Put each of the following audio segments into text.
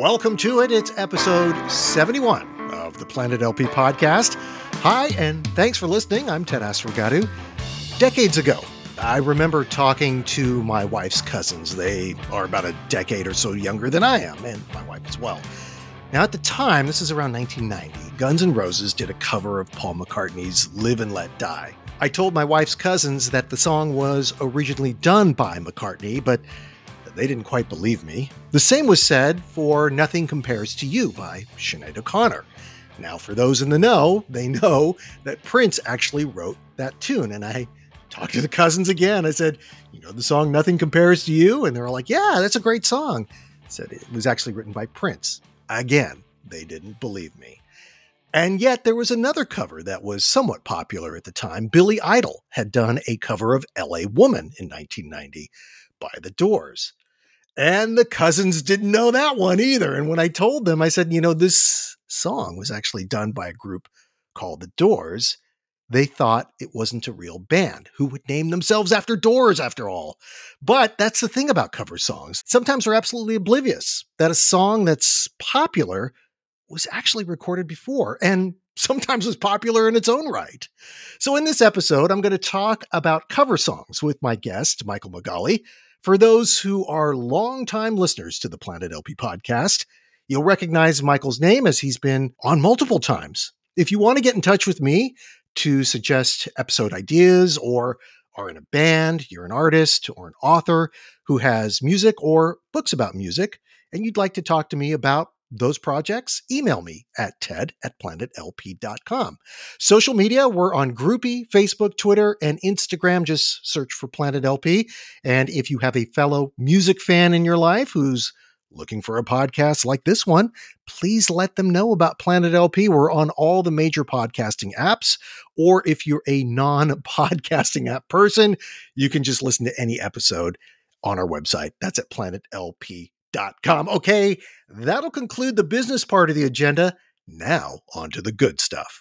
Welcome to it. It's episode 71 of the Planet LP podcast. Hi, and thanks for listening. I'm Ted Asregadoo. Decades ago, I remember talking to my wife's cousins. They are about a decade or so younger than I am, and my wife as well. Now, at the time, this is around 1990, Guns N' Roses did a cover of Paul McCartney's Live and Let Die. I told my wife's cousins that the song was originally done by McCartney, but they didn't quite believe me. The same was said for Nothing Compares to You by Sinead O'Connor. Now, for those in the know, they know that Prince actually wrote that tune, and I talked to the cousins again. I said, You know the song Nothing Compares to You? And they were like, Yeah, that's a great song. I said it was actually written by Prince. Again, they didn't believe me. And yet, there was another cover that was somewhat popular at the time. Billy Idol had done a cover of LA Woman in 1990 by The Doors. And the cousins didn't know that one either. And when I told them, I said, you know, this song was actually done by a group called The Doors. They thought it wasn't a real band who would name themselves after doors, after all. But that's the thing about cover songs. Sometimes we're absolutely oblivious that a song that's popular was actually recorded before and sometimes was popular in its own right. So, in this episode, I'm going to talk about cover songs with my guest, Michael Magali. For those who are longtime listeners to the Planet LP podcast, you'll recognize Michael's name as he's been on multiple times. If you want to get in touch with me, to suggest episode ideas or are in a band, you're an artist or an author who has music or books about music, and you'd like to talk to me about those projects, email me at ted at planetlp.com. Social media, we're on Groupie, Facebook, Twitter, and Instagram. Just search for Planet LP. And if you have a fellow music fan in your life who's looking for a podcast like this one, please let them know about Planet LP. We're on all the major podcasting apps. Or if you're a non podcasting app person, you can just listen to any episode on our website. That's at planetlp.com. Okay, that'll conclude the business part of the agenda. Now, on to the good stuff.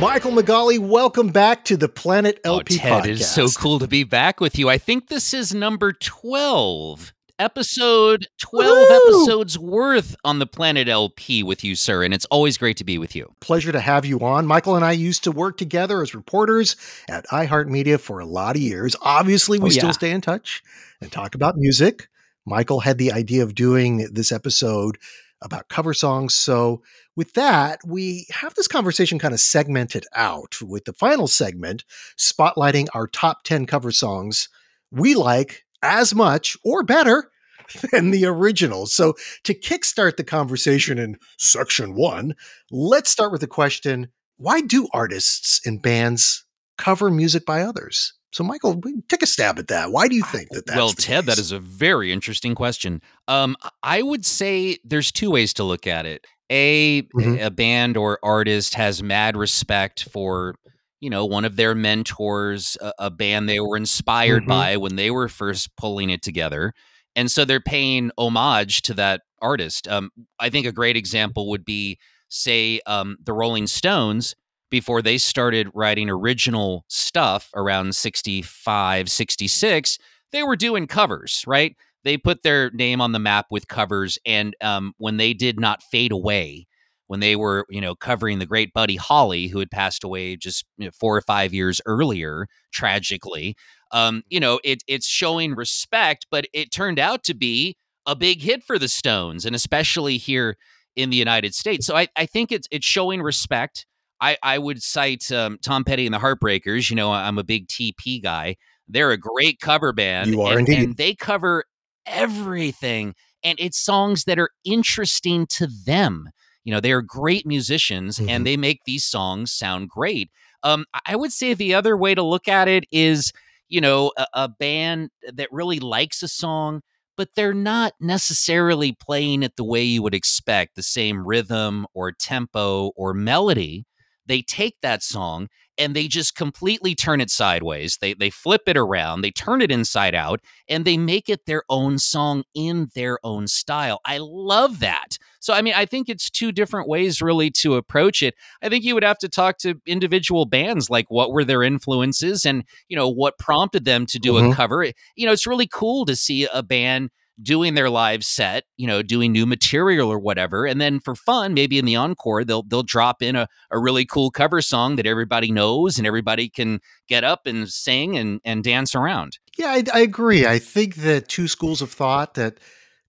Michael Magali, welcome back to the Planet LP oh, Ted, podcast. It is so cool to be back with you. I think this is number 12 episode 12 Woo! episodes worth on the planet lp with you sir and it's always great to be with you pleasure to have you on michael and i used to work together as reporters at iheartmedia for a lot of years obviously we oh, still yeah. stay in touch and talk about music michael had the idea of doing this episode about cover songs so with that, we have this conversation kind of segmented out with the final segment spotlighting our top 10 cover songs we like as much or better than the originals. So, to kickstart the conversation in section one, let's start with the question why do artists and bands cover music by others? So, Michael, take a stab at that. Why do you think that that's Well, Ted, case? that is a very interesting question. Um, I would say there's two ways to look at it a mm-hmm. a band or artist has mad respect for you know one of their mentors a, a band they were inspired mm-hmm. by when they were first pulling it together and so they're paying homage to that artist um, i think a great example would be say um, the rolling stones before they started writing original stuff around 65 66 they were doing covers right they put their name on the map with covers. And um, when they did not fade away, when they were, you know, covering the great Buddy Holly, who had passed away just you know, four or five years earlier, tragically, um, you know, it, it's showing respect, but it turned out to be a big hit for the Stones, and especially here in the United States. So I, I think it's it's showing respect. I, I would cite um, Tom Petty and the Heartbreakers. You know, I'm a big TP guy. They're a great cover band. You are and, indeed. And they cover everything. And it's songs that are interesting to them. You know, they are great musicians mm-hmm. and they make these songs sound great. Um, I would say the other way to look at it is, you know, a, a band that really likes a song, but they're not necessarily playing it the way you would expect the same rhythm or tempo or melody they take that song and they just completely turn it sideways. They they flip it around, they turn it inside out, and they make it their own song in their own style. I love that. So I mean, I think it's two different ways really to approach it. I think you would have to talk to individual bands like what were their influences and, you know, what prompted them to do mm-hmm. a cover. You know, it's really cool to see a band doing their live set, you know, doing new material or whatever. And then for fun, maybe in the encore, they'll they'll drop in a, a really cool cover song that everybody knows and everybody can get up and sing and, and dance around. Yeah, I, I agree. I think that two schools of thought that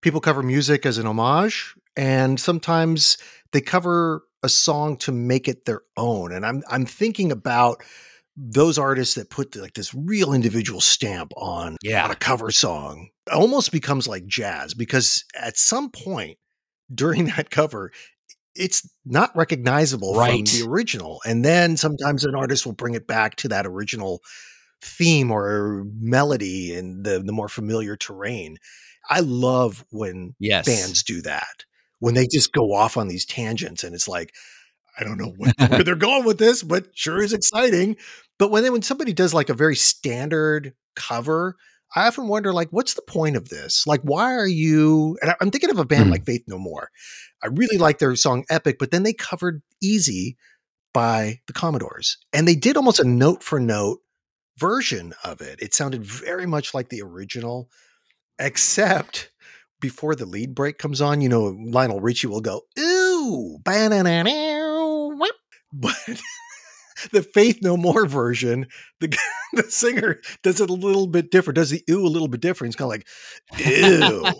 people cover music as an homage and sometimes they cover a song to make it their own. And I'm I'm thinking about those artists that put like this real individual stamp on, yeah. on a cover song almost becomes like jazz because at some point during that cover it's not recognizable right. from the original and then sometimes an artist will bring it back to that original theme or melody in the, the more familiar terrain i love when yes. bands do that when they just go off on these tangents and it's like i don't know what, where they're going with this but sure is exciting but when they, when somebody does like a very standard cover I often wonder, like, what's the point of this? Like, why are you? And I'm thinking of a band mm like Faith No More. I really like their song Epic, but then they covered Easy by the Commodores, and they did almost a note for note version of it. It sounded very much like the original, except before the lead break comes on, you know, Lionel Richie will go, ooh, but the Faith No More version, the the singer does it a little bit different. Does the ew a little bit different? It's kind of like ew.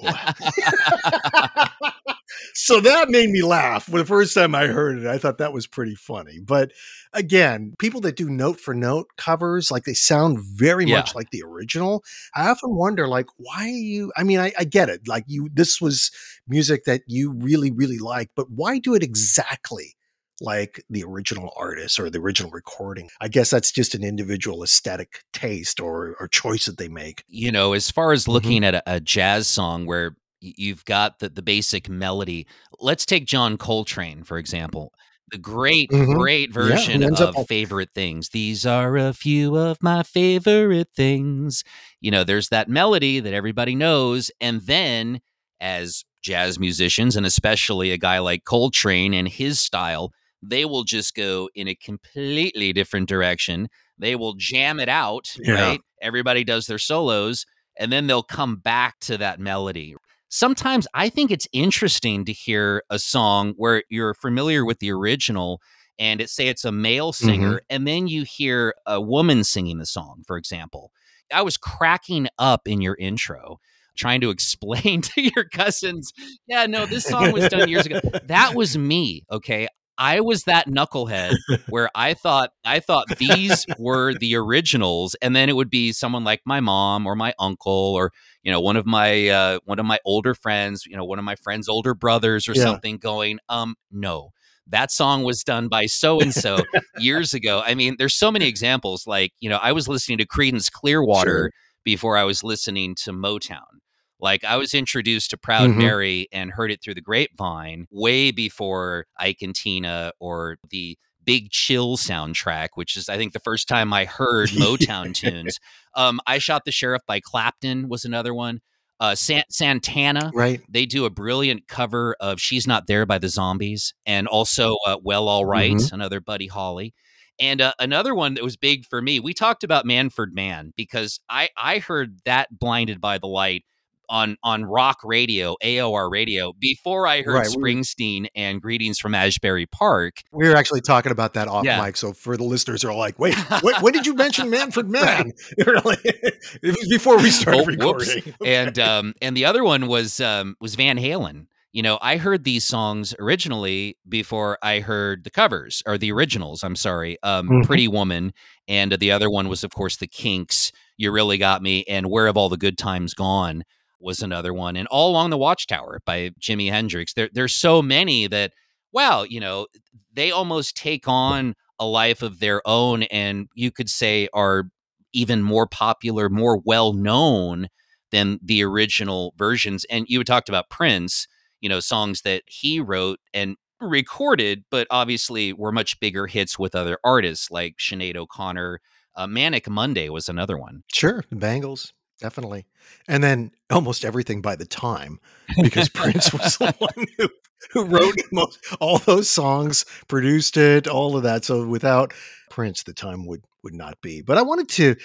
so that made me laugh. When the first time I heard it, I thought that was pretty funny. But again, people that do note for note covers, like they sound very yeah. much like the original. I often wonder, like, why you? I mean, I, I get it. Like you, this was music that you really, really like, but why do it exactly? Like the original artist or the original recording. I guess that's just an individual aesthetic taste or, or choice that they make. You know, as far as mm-hmm. looking mm-hmm. at a, a, jazz song where you've got the, the basic melody, let's take John Coltrane, for example. The great, mm-hmm. great version yeah, of up- favorite things. These are a few of my favorite things. You know, there's that melody that everybody knows. And then, as jazz musicians, and especially a guy like Coltrane and his style, they will just go in a completely different direction. They will jam it out, yeah. right? Everybody does their solos, and then they'll come back to that melody. Sometimes I think it's interesting to hear a song where you're familiar with the original and it say it's a male singer mm-hmm. and then you hear a woman singing the song, for example. I was cracking up in your intro trying to explain to your cousins, yeah, no, this song was done years ago. That was me. Okay. I was that knucklehead where I thought I thought these were the originals, and then it would be someone like my mom or my uncle or you know one of my uh, one of my older friends, you know one of my friends' older brothers or yeah. something, going, um, no, that song was done by so and so years ago. I mean, there's so many examples. Like you know, I was listening to Creedence Clearwater sure. before I was listening to Motown. Like I was introduced to Proud mm-hmm. Mary and heard it through the grapevine way before Ike and Tina or the Big Chill soundtrack, which is I think the first time I heard Motown tunes. Um, I Shot the Sheriff by Clapton was another one. Uh, San- Santana, right? They do a brilliant cover of "She's Not There" by the Zombies, and also uh, "Well All Right," mm-hmm. another Buddy Holly. And uh, another one that was big for me, we talked about Manfred Mann because I I heard that "Blinded by the Light" on on rock radio, AOR radio, before I heard right, Springsteen we and Greetings from Asbury Park. We were actually talking about that off yeah. mic. So for the listeners who are like, wait, wait when did you mention Manfred Mann? it was before we started oh, recording. and um, and the other one was um, was Van Halen. You know, I heard these songs originally before I heard the covers or the originals. I'm sorry, um, mm-hmm. Pretty Woman, and the other one was, of course, the Kinks. You really got me, and Where Have All the Good Times Gone? Was another one, and All Along the Watchtower by Jimi Hendrix. There, there's so many that, wow, you know, they almost take on a life of their own, and you could say are even more popular, more well known than the original versions. And you talked about Prince, you know, songs that he wrote, and recorded, but obviously were much bigger hits with other artists like Sinead O'Connor. Uh, Manic Monday was another one. Sure, Bangles, definitely. And then almost everything by the time, because Prince was the one who, who wrote most, all those songs, produced it, all of that. So without Prince, the time would would not be. But I wanted to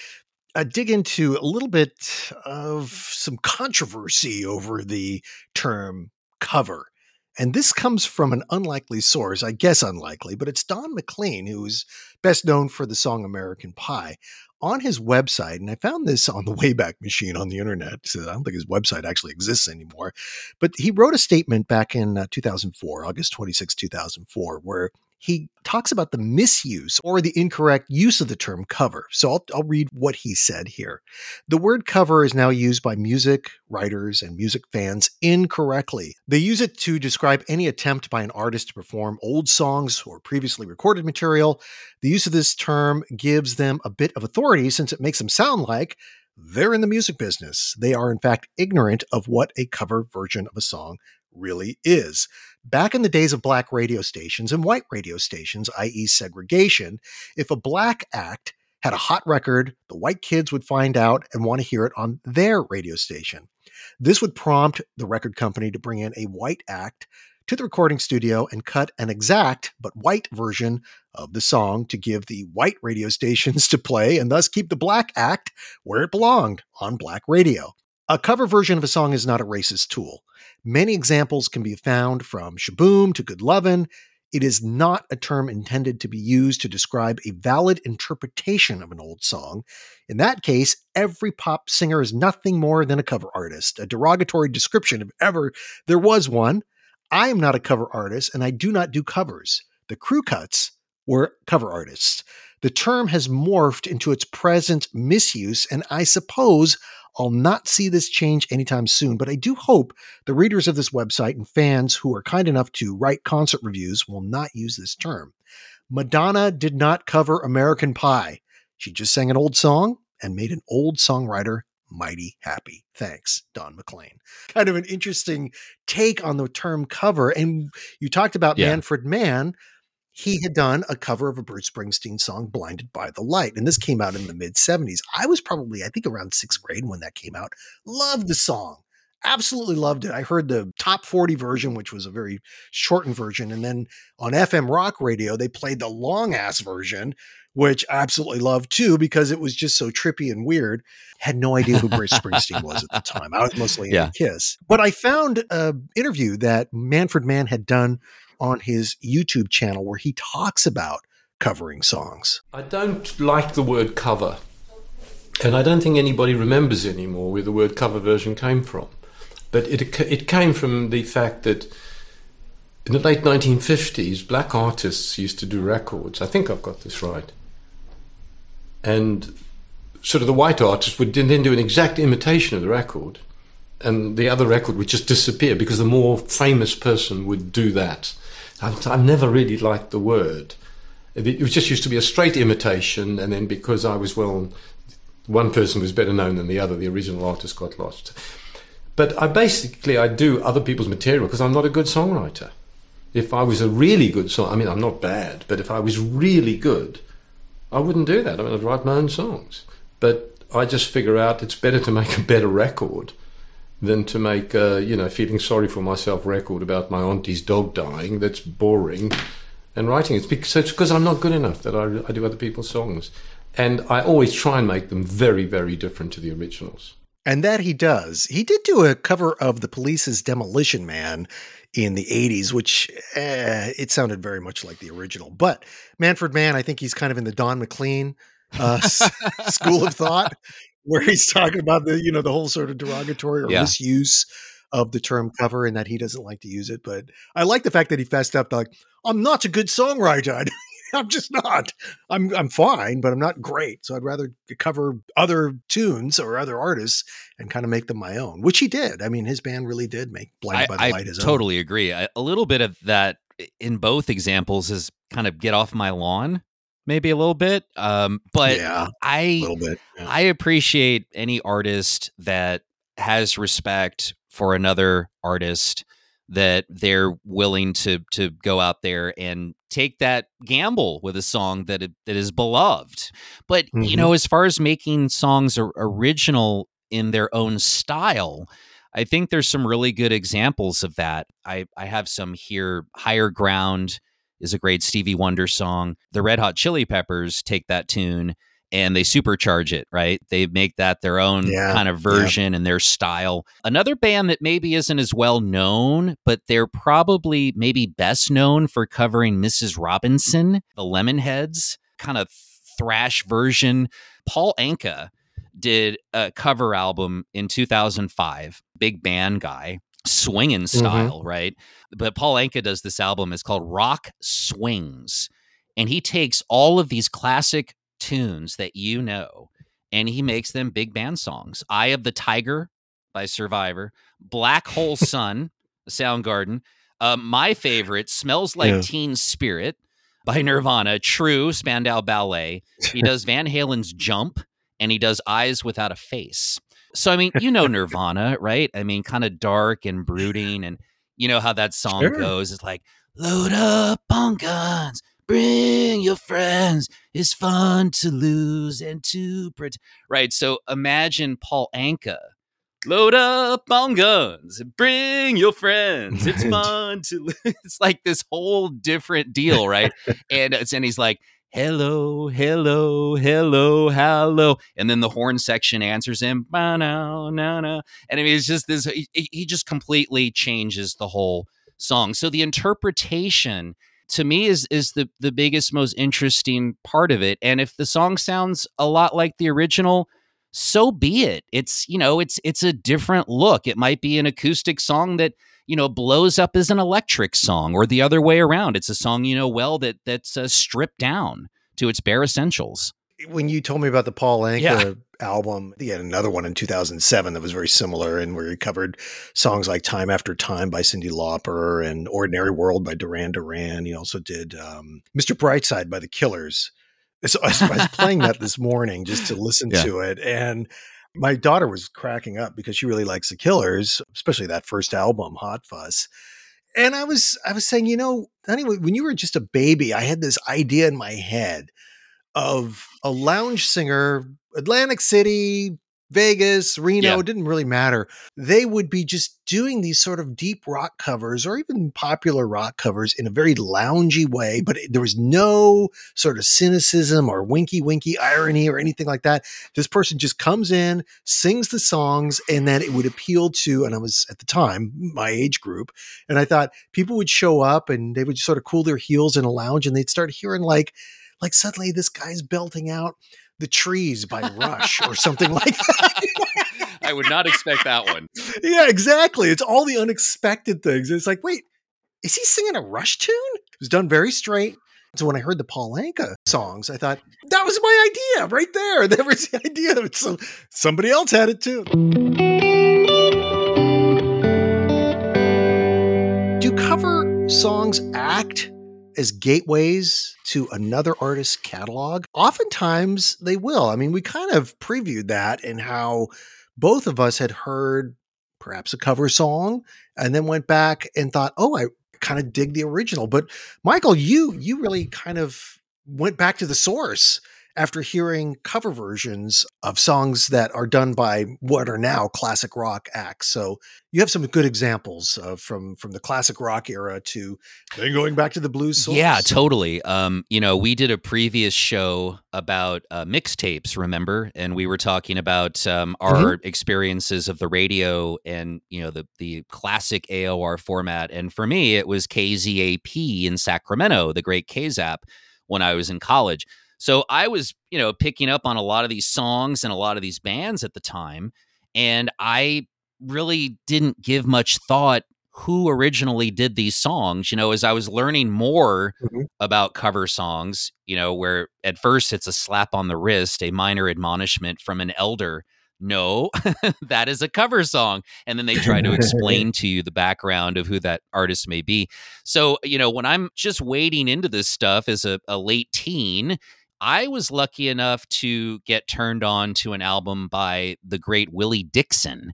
uh, dig into a little bit of some controversy over the term cover. And this comes from an unlikely source, I guess unlikely, but it's Don McLean, who's best known for the song American Pie. On his website, and I found this on the Wayback Machine on the internet. So I don't think his website actually exists anymore. But he wrote a statement back in uh, 2004, August 26, 2004, where he talks about the misuse or the incorrect use of the term cover. So I'll, I'll, read what he said here. The word cover is now used by music writers and music fans incorrectly. They use it to describe any attempt by an artist to perform old songs or previously recorded material. The use of this term gives them a bit of authority since it makes them sound like they're in the music business. They are, in fact, ignorant of what a cover version of a song really is. Back in the days of black radio stations and white radio stations, i.e., segregation, if a black act had a hot record, the white kids would find out and want to hear it on their radio station. This would prompt the record company to bring in a white act to the recording studio and cut an exact but white version of the song to give the white radio stations to play and thus keep the black act where it belonged on black radio. A cover version of a song is not a racist tool. Many examples can be found from Sh-Boom to Good Lovin'. It is not a term intended to be used to describe a valid interpretation of an old song. In that case, every pop singer is nothing more than a cover artist, a derogatory description if ever there was one. I am not a cover artist and I do not do covers. The crew cuts were cover artists. The term has morphed into its present misuse, and I suppose I'll not see this change anytime soon, but I do hope the readers of this website and fans who are kind enough to write concert reviews will not use this term. Madonna did not cover American Pie. She just sang an old song and made an old songwriter mighty happy. Thanks, Don McLean. Kind of an interesting take on the term cover. And you talked about yeah. Manfred Mann he had done a cover of a Bruce Springsteen song, Blinded by the Light. And this came out in the mid 70s. I was probably, I think, around sixth grade when that came out. Loved the song. Absolutely loved it. I heard the top 40 version, which was a very shortened version. And then on FM rock radio, they played the long ass version, which I absolutely loved too, because it was just so trippy and weird. Had no idea who Bruce Springsteen was at the time. I was mostly in yeah. Kiss. But I found an interview that Manfred Mann had done on his YouTube channel where he talks about covering songs. I don't like the word cover. And I don't think anybody remembers anymore where the word cover version came from. But it, it came from the fact that in the late 1950s, black artists used to do records. I think I've got this right. And sort of the white artists would then do an exact imitation of the record. And the other record would just disappear because the more famous person would do that. I've, I've never really liked the word. It, it just used to be a straight imitation, and then because I was well, one person was better known than the other, the original artist got lost. But I basically I do other people's material because I'm not a good songwriter. If I was a really good song, I mean I'm not bad, but if I was really good, I wouldn't do that. I mean I'd write my own songs. But I just figure out it's better to make a better record than to make a, you know, feeling sorry for myself record about my auntie's dog dying. That's boring. And writing it's because, it's because I'm not good enough that I, I do other people's songs. And I always try and make them very, very different to the originals. And that he does. He did do a cover of the Police's Demolition Man in the 80s, which eh, it sounded very much like the original. But Manfred Mann, I think he's kind of in the Don McLean uh, school of thought where he's talking about the you know the whole sort of derogatory or yeah. misuse of the term cover and that he doesn't like to use it. But I like the fact that he fessed up like I'm not a good songwriter. I'm just not. I'm I'm fine, but I'm not great. So I'd rather cover other tunes or other artists and kind of make them my own, which he did. I mean, his band really did make Blinded by the I Light his totally own. agree. I, a little bit of that in both examples is kind of get off my lawn maybe a little bit. Um, but yeah, I bit. Yeah. I appreciate any artist that has respect for another artist. that they're willing to to go out there and take that gamble with a song that that is beloved. But mm-hmm. you know, as far as making songs original in their own style, I think there's some really good examples of that. I I have some here. Higher Ground is a great Stevie Wonder song. The Red Hot Chili Peppers take that tune and they supercharge it, right? They make that their own yeah, kind of version yeah. and their style. Another band that maybe isn't as well known, but they're probably maybe best known for covering Mrs. Robinson, the Lemonheads, kind of thrash version. Paul Anka did a cover album in 2005, big band guy, swinging mm-hmm. style, mm-hmm. right? But Paul Anka does this album. It's called Rock Swings. And he takes all of these classic tunes that you know and he makes them big band songs. Eye of the Tiger by Survivor, Black Hole Sun, Soundgarden. Uh, my favorite, Smells Like yeah. Teen Spirit by Nirvana, True, Spandau Ballet. He does Van Halen's Jump and he does Eyes Without a Face. So, I mean, you know Nirvana, right? I mean, kind of dark and brooding. And you know how that song sure. goes. It's like, load up on guns, Bring your friends. It's fun to lose and to pretend. Right. So imagine Paul Anka. Load up on guns bring your friends. It's fun to lose. It's like this whole different deal, right? and and he's like, hello, hello, hello, hello. And then the horn section answers him, no, no, no. And I mean, it's just this, he, he just completely changes the whole song. So the interpretation to me is is the the biggest most interesting part of it and if the song sounds a lot like the original so be it it's you know it's it's a different look it might be an acoustic song that you know blows up as an electric song or the other way around it's a song you know well that that's uh, stripped down to its bare essentials when you told me about the Paul Anka yeah. album, he had another one in 2007 that was very similar, and where he covered songs like "Time After Time" by Cyndi Lauper and "Ordinary World" by Duran Duran. He also did um, "Mr. Brightside" by the Killers. So I was playing that this morning just to listen yeah. to it, and my daughter was cracking up because she really likes the Killers, especially that first album, Hot Fuss. And I was I was saying, you know, anyway, when you were just a baby, I had this idea in my head of a lounge singer, Atlantic City, Vegas, Reno, yeah. it didn't really matter. They would be just doing these sort of deep rock covers or even popular rock covers in a very loungy way, but there was no sort of cynicism or winky winky irony or anything like that. This person just comes in, sings the songs, and then it would appeal to, and I was at the time, my age group, and I thought people would show up and they would sort of cool their heels in a lounge and they'd start hearing like, like suddenly this guy's belting out the trees by Rush or something like that. I would not expect that one. Yeah, exactly. It's all the unexpected things. It's like, wait, is he singing a Rush tune? It was done very straight. So when I heard the Paul Anka songs, I thought that was my idea right there. That was the idea. So somebody else had it too. Do cover songs act as gateways to another artist's catalog? Oftentimes they will. I mean, we kind of previewed that and how both of us had heard perhaps a cover song and then went back and thought, oh, I kind of dig the original. But Michael, you you really kind of went back to the source after hearing cover versions of songs that are done by what are now classic rock acts. So you have some good examples uh, from from the classic rock era to then going back to the blues. Source. Yeah, totally. Um, you know, we did a previous show about uh, mixtapes, remember, and we were talking about um, our mm-hmm. experiences of the radio and you know the the classic AOR format. And for me, it was KZAP in Sacramento, the great KZAP when I was in college. So I was, you know, picking up on a lot of these songs and a lot of these bands at the time. And I really didn't give much thought who originally did these songs. You know, as I was learning more mm-hmm. about cover songs, you know, where at first it's a slap on the wrist, a minor admonishment from an elder. No, that is a cover song. And then they try to explain to you the background of who that artist may be. So, you know, when I'm just wading into this stuff as a, a late teen, I was lucky enough to get turned on to an album by the great Willie Dixon.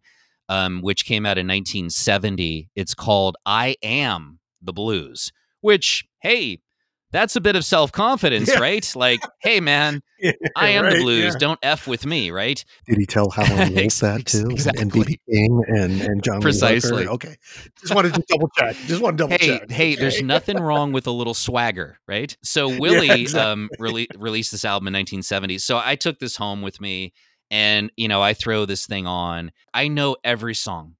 um, which came out in 1970. It's called I Am the Blues, which, hey, that's a bit of self confidence, yeah. right? Like, hey, man, yeah, I am right, the blues. Yeah. Don't f with me, right? Did he tell Howlin' Wolf that too? Exactly. And BB King and and John precisely. Okay, just wanted to double check. Just want to double hey, check. Hey, okay. there's nothing wrong with a little swagger, right? So Willie exactly. um, rele- released this album in 1970. So I took this home with me, and you know, I throw this thing on. I know every song.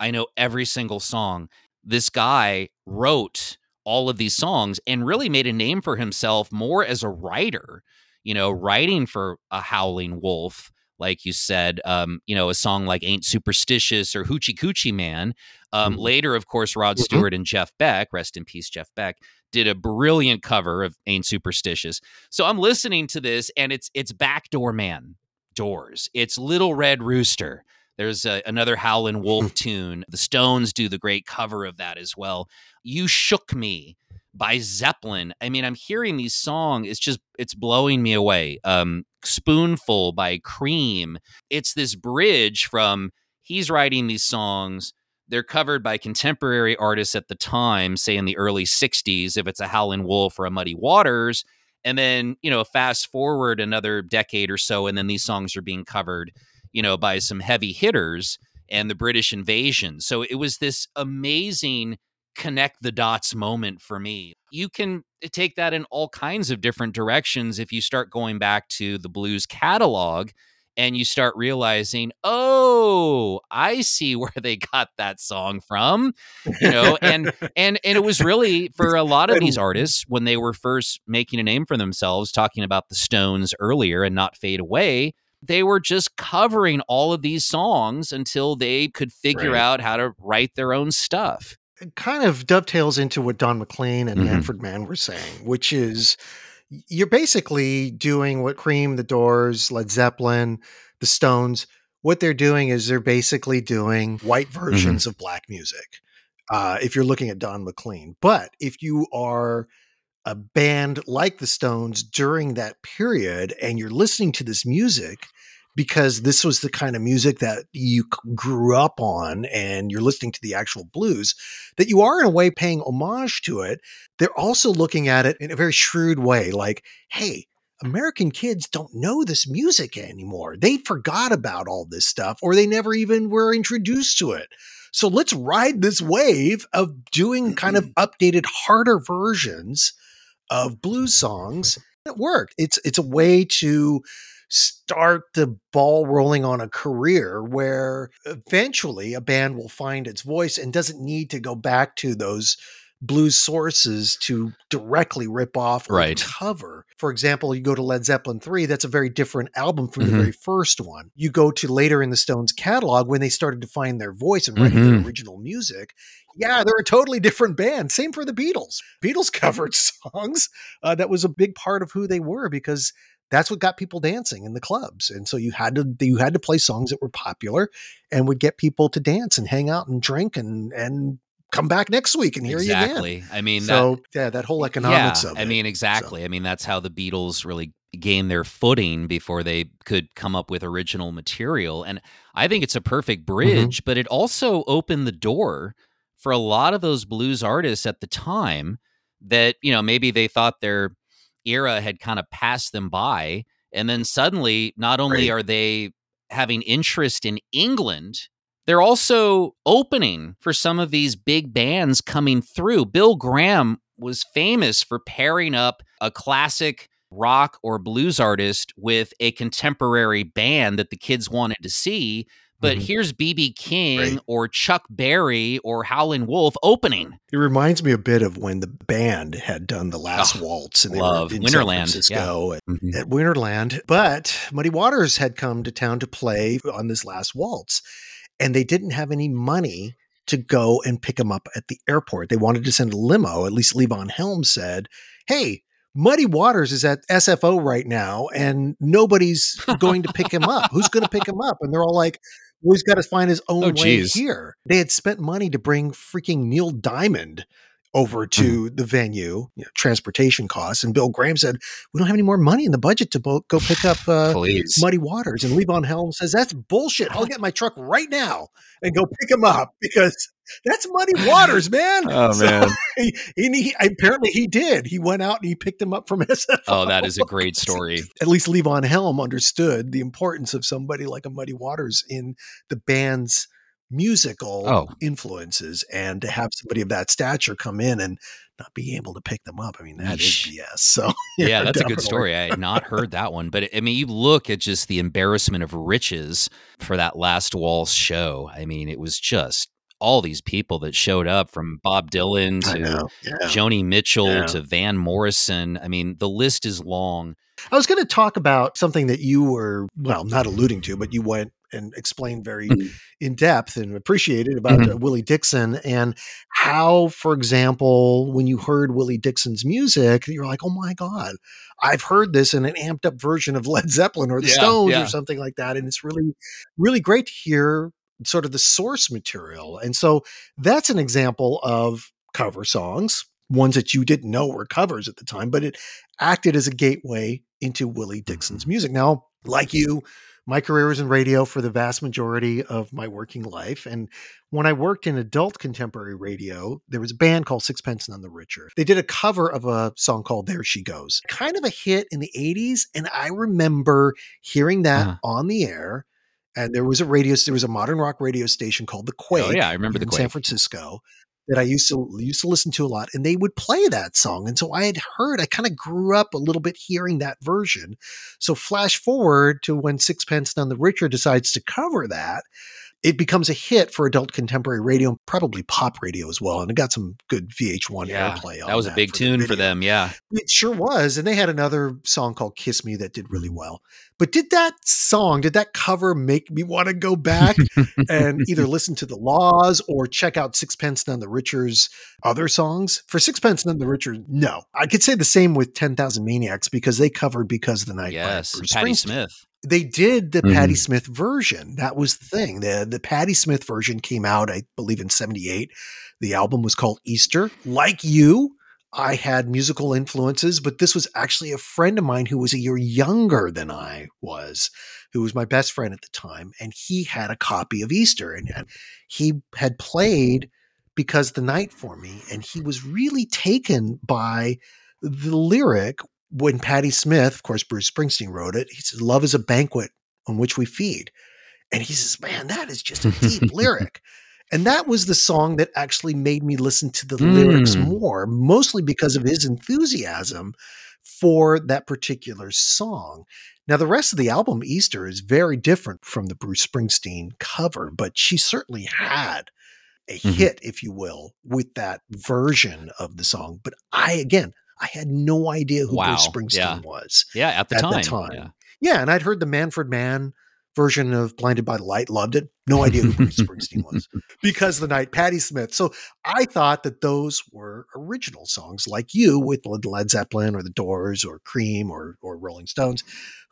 I know every single song. This guy wrote all of these songs and really made a name for himself more as a writer, you know, writing for a Howling Wolf, like you said, um, you know, a song like Ain't Superstitious or Hoochie Coochie Man. Um, mm-hmm. Later, of course, Rod mm-hmm. Stewart and Jeff Beck, rest in peace, Jeff Beck, did a brilliant cover of Ain't Superstitious. So I'm listening to this and it's it's Backdoor Man Doors. It's Little Red Rooster. There's a, another Howlin' Wolf tune. The Stones do the great cover of that as well. You Shook Me by Zeppelin. I mean, I'm hearing these songs. It's just, it's blowing me away. Um, Spoonful by Cream. It's this bridge from he's writing these songs. They're covered by contemporary artists at the time, say in the early 60s, if it's a Howlin' Wolf or a Muddy Waters. And then, you know, fast forward another decade or so, and then these songs are being covered you know, by some heavy hitters and the British invasion. So it was this amazing connect the dots moment for me. You can eh, take that in all kinds of different directions if you start going back to the blues catalog and you start realizing, oh, I see where they got that song from, you know, and and and it was really for a lot of these artists when they were first making a name for themselves, talking about the Stones earlier and not fade away they were just covering all of these songs until they could figure right. out how to write their own stuff. It kind of dovetails into what Don McLean and mm-hmm. Manfred Mann were saying, which is you're basically doing what Cream, The Doors, Led Zeppelin, The Stones, what they're doing is they're basically doing white versions mm-hmm. of black music. Uh, if you're looking at Don McLean, but if you are a band like the Stones during that period and you're listening to this music because this was the kind of music that you grew up on and you're listening to the actual blues, that you are in a way paying homage to it. They're also looking at it in a very shrewd way like, hey, American kids don't know this music anymore. They forgot about all this stuff or they never even were introduced to it. So let's ride this wave of doing kind of mm-hmm. updated, harder versions of blues songs. It worked. It's it's a way to start the ball rolling on a career where eventually a band will find its voice and doesn't need to go back to those blues sources to directly rip off or right. cover. For example, you go to Led Zeppelin 3, that's a very different album from mm-hmm. the very first one. You go to later in the Stones catalog when they started to find their voice and write mm-hmm. their original music. Yeah, they're a totally different band. Same for the Beatles. Beatles covered songs. Uh, that was a big part of who they were because that's what got people dancing in the clubs and so you had to you had to play songs that were popular and would get people to dance and hang out and drink and and come back next week and hear exactly. you again. Exactly. I mean, so that, yeah, that whole economics yeah, of it. I mean, exactly. So. I mean, that's how the Beatles really gained their footing before they could come up with original material. And I think it's a perfect mm-hmm. bridge, mm-hmm. but it also opened the door for a lot of those blues artists at the time that, you know, maybe they thought their era had kind of passed them by. And then suddenly, not only right. are they having interest in England they're also opening for some of these big bands coming through. Bill Graham was famous for pairing up a classic rock or blues artist with a contemporary band that the kids wanted to see. But mm-hmm. here's BB King right. or Chuck Berry or Howlin' Wolf opening. It reminds me a bit of when the band had done the last oh, waltz and they love. were in Winterland, San Francisco yeah. at, mm-hmm. at Winterland. But Muddy Waters had come to town to play on this last waltz and they didn't have any money to go and pick him up at the airport. They wanted to send a limo. At least Levon Helm said, "Hey, Muddy Waters is at SFO right now, and nobody's going to pick him up. Who's going to pick him up?" And they're all like, well, he's got to find his oh, own oh, way geez. here. They had spent money to bring freaking Neil Diamond over to mm-hmm. the venue, you know, transportation costs. And Bill Graham said, "We don't have any more money in the budget to bo- go pick up uh, Muddy Waters." And Levon Helm says, "That's bullshit. I'll get my truck right now and go pick him up because that's Muddy Waters, man." oh so man! He, he, apparently he did. He went out and he picked him up from SF. Oh, that is a great story. At least Levon Helm understood the importance of somebody like a Muddy Waters in the band's musical oh. influences and to have somebody of that stature come in and not be able to pick them up. I mean, that is BS. So yeah, that's definitely. a good story. I had not heard that one, but I mean, you look at just the embarrassment of riches for that last Waltz show. I mean, it was just all these people that showed up from Bob Dylan to yeah. Joni Mitchell yeah. to Van Morrison. I mean, the list is long. I was going to talk about something that you were, well, not alluding to, but you went and explained very mm-hmm. in depth and appreciated about mm-hmm. uh, Willie Dixon and how, for example, when you heard Willie Dixon's music, you're like, oh my God, I've heard this in an amped up version of Led Zeppelin or the yeah, Stones yeah. or something like that. And it's really, really great to hear sort of the source material. And so that's an example of cover songs, ones that you didn't know were covers at the time, but it acted as a gateway into Willie Dixon's mm-hmm. music. Now, like you, my career was in radio for the vast majority of my working life. And when I worked in adult contemporary radio, there was a band called Sixpence None the Richer. They did a cover of a song called There She Goes, kind of a hit in the 80s. And I remember hearing that uh-huh. on the air. And there was a radio, there was a modern rock radio station called The Quake. Oh, yeah, I remember the in Quake. San Francisco that I used to used to listen to a lot, and they would play that song. And so I had heard, I kind of grew up a little bit hearing that version. So flash forward to when Sixpence None the Richer decides to cover that, it becomes a hit for adult contemporary radio, probably pop radio as well. And it got some good VH1 yeah, airplay. that was that a big tune for them. Yeah. It sure was. And they had another song called Kiss Me that did really well. But did that song, did that cover make me want to go back and either listen to the La's or check out Sixpence None the Richer's other songs? For Sixpence None the Richer, no. I could say the same with 10,000 Maniacs because they covered Because the Night. Yes. Patti Smith they did the mm-hmm. Patti Smith version. That was the thing. The the Patti Smith version came out, I believe, in '78. The album was called Easter. Like you, I had musical influences, but this was actually a friend of mine who was a year younger than I was, who was my best friend at the time, and he had a copy of Easter, and he had played because the night for me, and he was really taken by the lyric when Patti Smith, of course, Bruce Springsteen wrote it, he says, Love is a banquet on which we feed. And he says, Man, that is just a deep lyric. And that was the song that actually made me listen to the mm. lyrics more, mostly because of his enthusiasm for that particular song. Now, the rest of the album, Easter, is very different from the Bruce Springsteen cover, but she certainly had a mm-hmm. hit, if you will, with that version of the song. But I, again, I had no idea who wow. Bruce Springsteen yeah. was. Yeah, at the at time. The time. Yeah. yeah, and I'd heard the Manfred Mann version of Blinded by the Light, loved it. No idea who Bruce Springsteen was because the night Patti Smith. So I thought that those were original songs, like you with Led Zeppelin or the Doors or Cream or or Rolling Stones,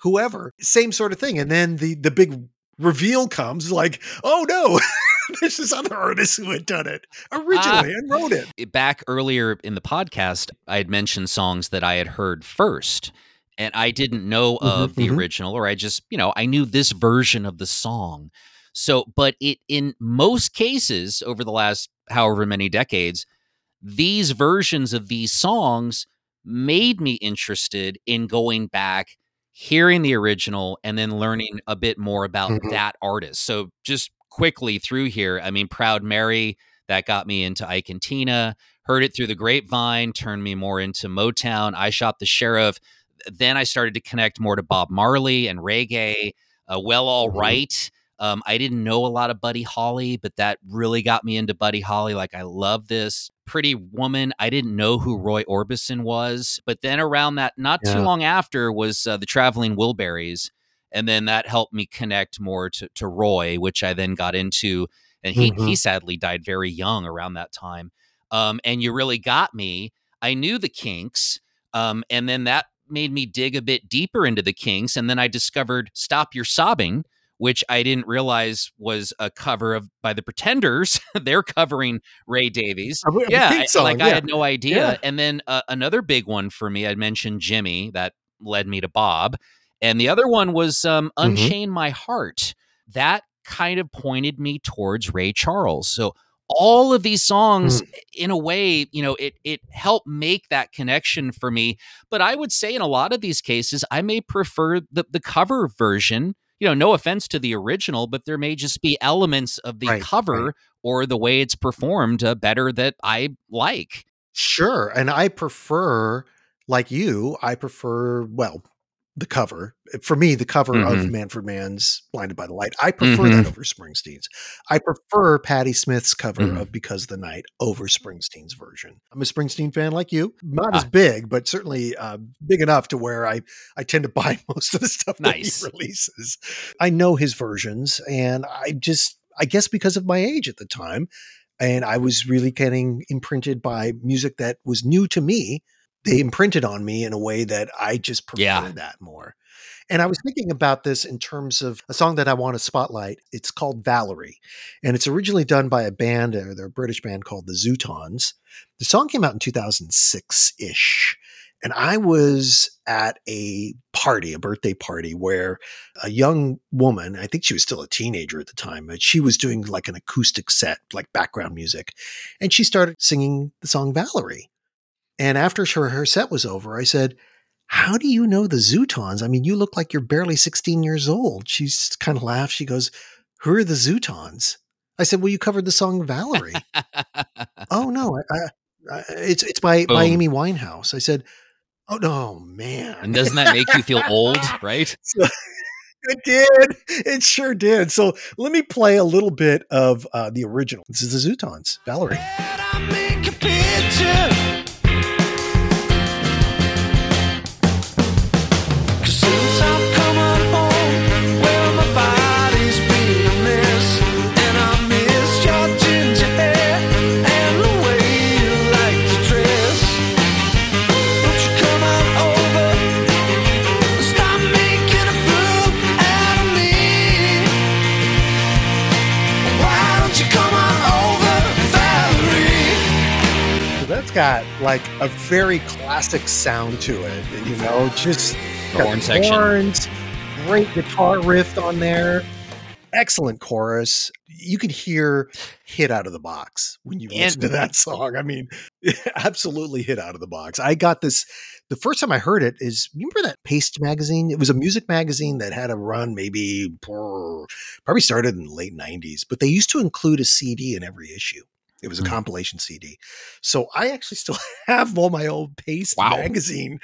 whoever. Same sort of thing. And then the the big reveal comes, like, oh no. There's this other artist who had done it originally uh, and wrote it. Back earlier in the podcast, I had mentioned songs that I had heard first and I didn't know mm-hmm, of the mm-hmm. original, or I just, you know, I knew this version of the song. So, but it in most cases over the last however many decades, these versions of these songs made me interested in going back, hearing the original, and then learning a bit more about mm-hmm. that artist. So, just quickly through here, I mean, Proud Mary, that got me into Ike and Tina. Heard it through the grapevine, turned me more into Motown. I Shot the Sheriff. Then I started to connect more to Bob Marley and reggae. Uh, well, all mm-hmm. Um, I didn't know a lot of Buddy Holly, but that really got me into Buddy Holly. Like, I love this. Pretty Woman. I didn't know who Roy Orbison was, but then around that, not yeah. too long after, was uh, the Traveling Wilburys, and then that helped me connect more to, to Roy, which I then got into. And he mm-hmm. he sadly died very young around that time. Um, and you really got me. I knew the Kinks, um, and then that made me dig a bit deeper into the Kinks. And then I discovered Stop Your Sobbing, which I didn't realize was a cover of by the Pretenders. They're covering Ray Davies. yeah, I, like yeah. I had no idea. Yeah. And then uh, another big one for me, I mentioned Jimi. That led me to Bob, and the other one was um, mm-hmm. "Unchain mm-hmm. My Heart." That kind of pointed me towards Ray Charles. So all of these songs mm. in a way you know it it helped make that connection for me but i would say in a lot of these cases i may prefer the the cover version you know no offense to the original but there may just be elements of the right, cover right. or the way it's performed uh, better that i like sure and i prefer like you i prefer well the cover. For me, the cover mm-hmm. of Manfred Mann's Blinded by the Light, I prefer mm-hmm. that over Springsteen's. I prefer Patti Smith's cover mm-hmm. of Because of the Night over Springsteen's version. I'm a Springsteen fan like you, not ah. as big, but certainly uh, big enough to where I, I tend to buy most of the stuff nice. that he releases. I know his versions, and I just, I guess because of my age at the time, and I was really getting imprinted by music that was new to me they imprinted on me in a way that I just prefer yeah. that more. And I was thinking about this in terms of a song that I want to spotlight. It's called Valerie, and it's originally done by a band, or uh, they're a British band called the Zutons. The song came out in 2006 ish. And I was at a party, a birthday party, where a young woman, I think she was still a teenager at the time, but she was doing like an acoustic set, like background music. And she started singing the song Valerie. And after her, her set was over, I said, How do you know the Zutons? I mean, you look like you're barely 16 years old. She kind of laughed. She goes, Who are the Zutons? I said, Well, you covered the song Valerie. oh, no. I, I, it's it's by, by Amy Winehouse. I said, Oh, no, man. And doesn't that make you feel old, right? So, it did. It sure did. So let me play a little bit of uh, the original. This is the Zutons, Valerie. Got like a very classic sound to it. You know, just the horn section. Horns, great guitar riff on there, excellent chorus. You can hear hit out of the box when you and, listen to that song. I mean, absolutely hit out of the box. I got this the first time I heard it is remember that Paste magazine? It was a music magazine that had a run maybe probably started in the late 90s, but they used to include a CD in every issue. It was a mm. compilation CD. So I actually still have all my old Paste wow. magazine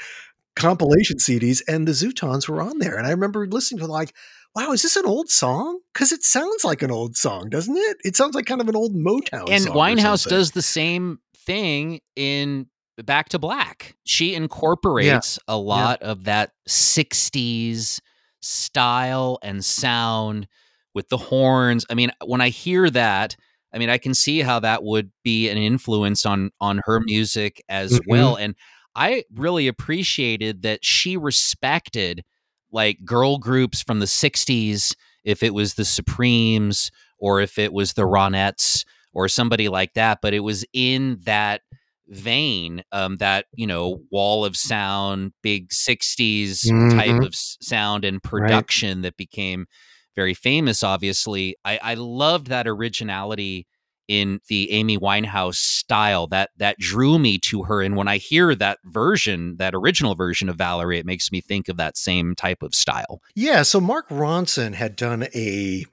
compilation CDs, and the Zutons were on there. And I remember listening to like, wow, is this an old song? Because it sounds like an old song, doesn't it? It sounds like kind of an old Motown and Winehouse does the same thing in Back to Black. She incorporates yeah. a lot yeah. of that 60s style and sound with the horns. I mean, when I hear that, I mean, I can see how that would be an influence on on her music as mm-hmm. well. And I really appreciated that she respected like girl groups from the 60s if it was the Supremes or if it was the Ronettes or somebody like that, but it was in that vein um, that you know wall of sound big 60s mm-hmm. type of sound and production right. that became very famous, obviously. I, I loved that originality in the Amy Winehouse style that that drew me to her. And when I hear that version, that original version of Valerie, it makes me think of that same type of style. Yeah. So Mark Ronson had done a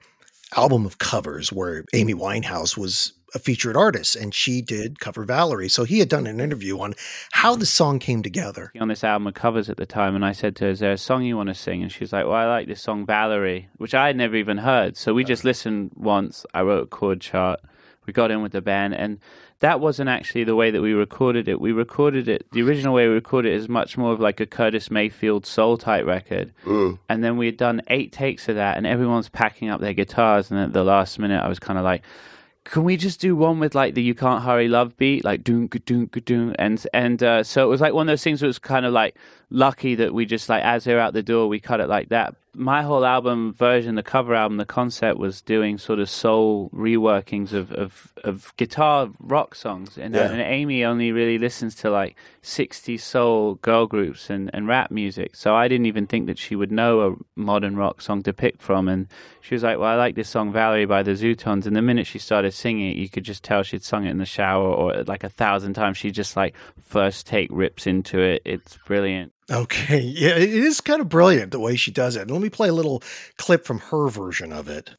album of covers where Amy Winehouse was a featured artist and she did cover Valerie. So he had done an interview on how the song came together. On this album of covers at the time, and I said to her, Is there a song you want to sing? And she's like, Well, I like this song Valerie, which I had never even heard. So we just listened once. I wrote a chord chart. We got in with the band and that wasn't actually the way that we recorded it. We recorded it the original way we recorded it is much more of like a Curtis Mayfield soul type record. Mm. And then we had done eight takes of that and everyone's packing up their guitars and at the last minute I was kinda like can we just do one with like the "You Can't Hurry Love" beat, like doom doom doom, and and uh, so it was like one of those things that was kind of like lucky that we just like as they're out the door we cut it like that. My whole album version, the cover album, the concept was doing sort of soul reworkings of of, of guitar rock songs, and, Yeah. and Amy only really listens to like sixty soul girl groups and, and rap music. So I didn't even think that she would know a modern rock song to pick from, and she was like, "Well, I like this song Valerie by the Zutons." And the minute she started singing it, you could just tell she'd sung it in the shower or like a thousand times. She just like first take rips into it. It's brilliant. Okay. Yeah, it is kind of brilliant the way she does it. Let me play a little clip from her version of it.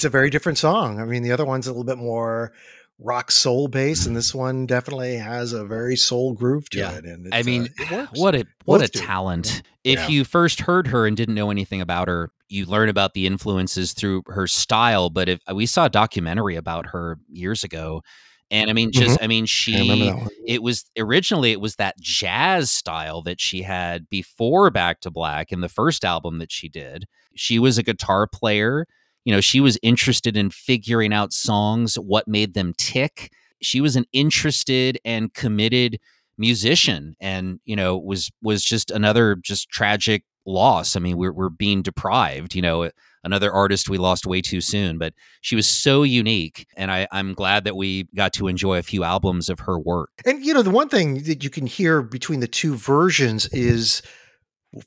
It's a very different song. I mean, the other one's a little bit more rock soul based, and this one definitely has a very soul groove to Yeah. it. And I mean, uh, it what a what a talent! If Yeah. you first heard her and didn't know anything about her, you learn about the influences through her style. But if we saw a documentary about her years ago, and I mean, just I mean, Mm-hmm. I remember she one. it was originally it was that jazz style that she had before Back to Black in the first album that she did. She was a guitar player. You know, she was interested in figuring out songs, what made them tick. She was an interested and committed musician and, you know, was was just another just tragic loss. I mean, we're we're being deprived, you know, another artist we lost way too soon, but she was so unique and I, I'm glad that we got to enjoy a few albums of her work. And you know, the one thing that you can hear between the two versions is,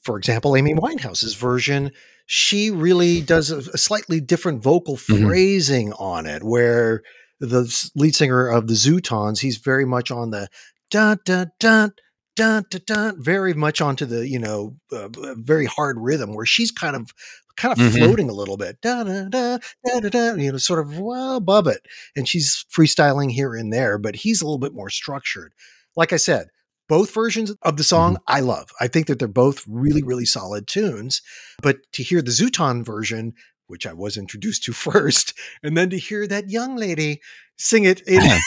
for example, Amy Winehouse's version. She really does a, a slightly different vocal Mhm. phrasing on it, where the lead singer of the Zutons, he's very much on the dun dun dun dun dun dun, very much onto the you know uh, uh, very hard rhythm, where she's kind of kind of Mhm. floating a little bit, da da da da da da, you know, sort of well above it and she's freestyling here and there, but he's a little bit more structured. Like I said, both versions of the song mm-hmm. I love. I think that they're both really, really solid tunes. But to hear the Zuton version, which I was introduced to first, and then to hear that young lady sing it in, uh-huh.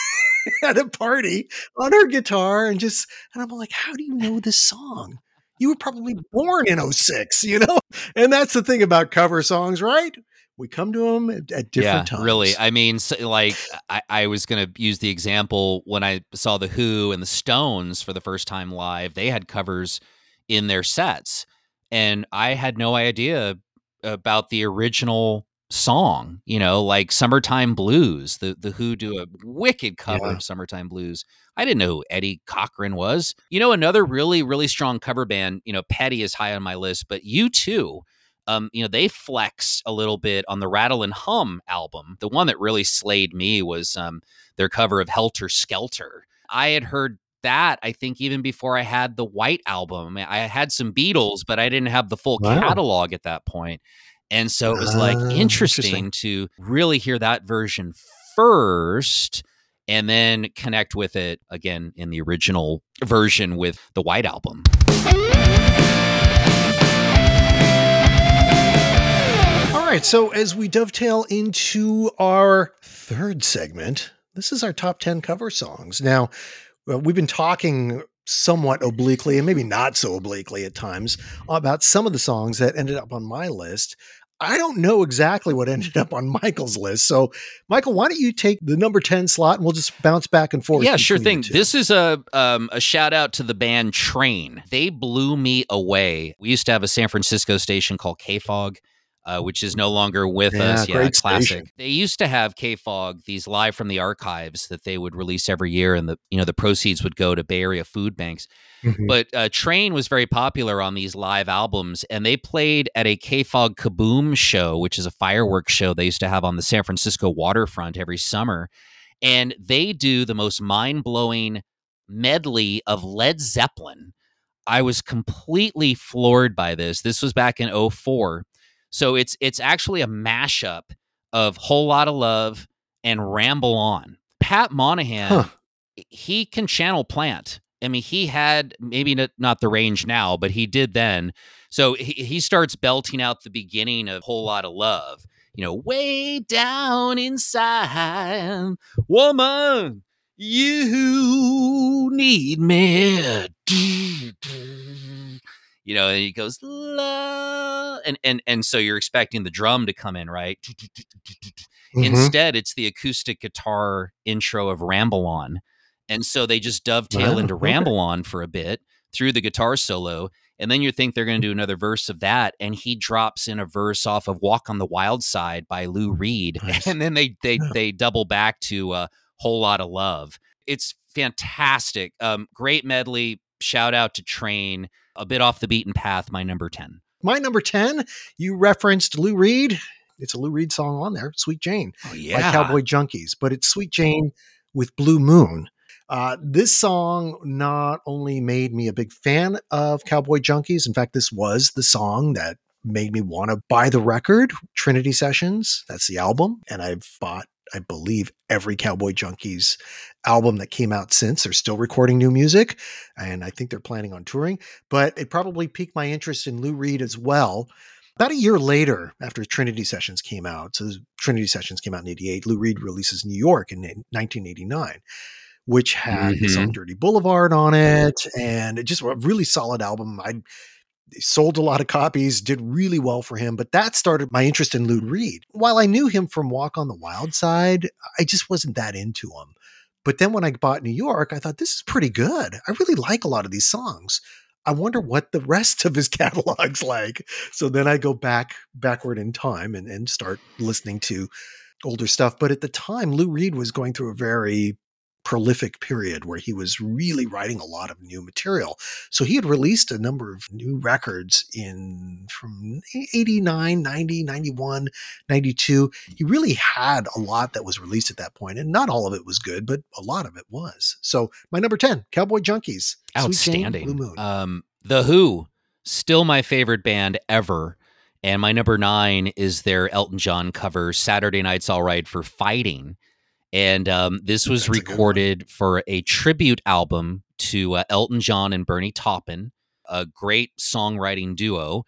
at a party on her guitar and just, and I'm like, how do you know this song? You were probably born in 06, you know? And that's the thing about cover songs, right? We come to them at, at different times. Really, I mean, so, like I, I was going to use the example when I saw the Who and the Stones for the first time live. They had covers in their sets, and I had no idea about the original song. You know, like "Summertime Blues." The the Who do a wicked cover Yeah. of "Summertime Blues." I didn't know who Eddie Cochran was. You know, another really really strong cover band. You know, Petty is high on my list, but you too um, you know, they flex a little bit on the Rattle and Hum album. The one that really slayed me was um, their cover of Helter Skelter. I had heard that, I think, even before I had the White album. I, had some Beatles, but I didn't have the full Wow. catalog at that point. And so it was like Ah, interesting, interesting. to really hear that version first and then connect with it again in the original version with the White album. Right, so as we dovetail into our third segment, this is our top 10 cover songs. Now, we've been talking somewhat obliquely and maybe not so obliquely at times about some of the songs that ended up on my list. I don't know exactly what ended up on Michael's list. So, Michael, why don't you take the number 10 slot and we'll just bounce back and forth? Yeah, sure thing. This is a um, a shout out to the band Train. They blew me away. We used to have a San Francisco station called KFOG. Uh, which is no longer with Yeah, us. Yeah, great classic. station. They used to have KFOG, these live from the archives that they would release every year, and the you know the proceeds would go to Bay Area food banks. Mhm. But uh, Train was very popular on these live albums, and they played at a KFOG Kaboom show, which is a fireworks show they used to have on the San Francisco waterfront every summer. And they do the most mind blowing medley of Led Zeppelin. I was completely floored by this. This was back in 04. So it's it's actually a mashup of Whole Lot of Love and Ramble On. Pat Monahan, Huh. he can channel plant. I mean, he had maybe not, the range now, but he did then. So he, he starts belting out the beginning of Whole Lot of Love. You know, way down inside, woman, you need me. You know, and he goes, la, and and and so you're expecting the drum to come in, right? Mhm. Instead, it's the acoustic guitar intro of Ramble On. And so they just dovetail Wow, into. Ramble On for a bit through the guitar solo. And then you think they're going to do another verse of that. And he drops in a verse off of Walk on the Wild Side by Lou Reed. Nice. And then they they they double back to a whole lot of love. It's fantastic. Um, great medley. Shout out to Train. A bit off the beaten path, my number 10. My number 10, you referenced Lou Reed. It's a Lou Reed song on there, Sweet Jane. Oh, by Cowboy Junkies, but it's Sweet Jane with Blue Moon. Uh, this song not only made me a big fan of Cowboy Junkies, in fact, this was the song that made me want to buy the record, Trinity Sessions. That's the album. And I've bought, I believe, every Cowboy Junkies album that came out since. They're still recording new music, and I think they're planning on touring. But it probably piqued my interest in Lou Reed as well. About a year later, after Trinity Sessions came out, so Trinity Sessions came out in 88, Lou Reed releases New York in 1989, which had the Mhm. song Dirty Boulevard on it. And it just a really solid album. I sold a lot of copies, did really well for him, but that started my interest in Lou Reed. While I knew him from Walk on the Wild Side, I just wasn't that into him. But then when I bought New York, I thought this is pretty good. I really like a lot of these songs. I wonder what the rest of his catalog's like. So then I go back backward in time and, and start listening to older stuff. But at the time, Lou Reed was going through a very prolific period where he was really writing a lot of new material. So he had released a number of new records in from 89, 90, 91, 92. He really had a lot that was released at that point, and not all of it was good, but a lot of it was. So my number 10, Cowboy Junkies. Sweet Jane, Outstanding. Blue Moon. Um, the Who, still my favorite band ever. And my number nine is their Elton John cover, Saturday Night's All Right for Fighting. And um, this was That's recorded for a tribute album to uh, Elton John and Bernie Taupin, a great songwriting duo.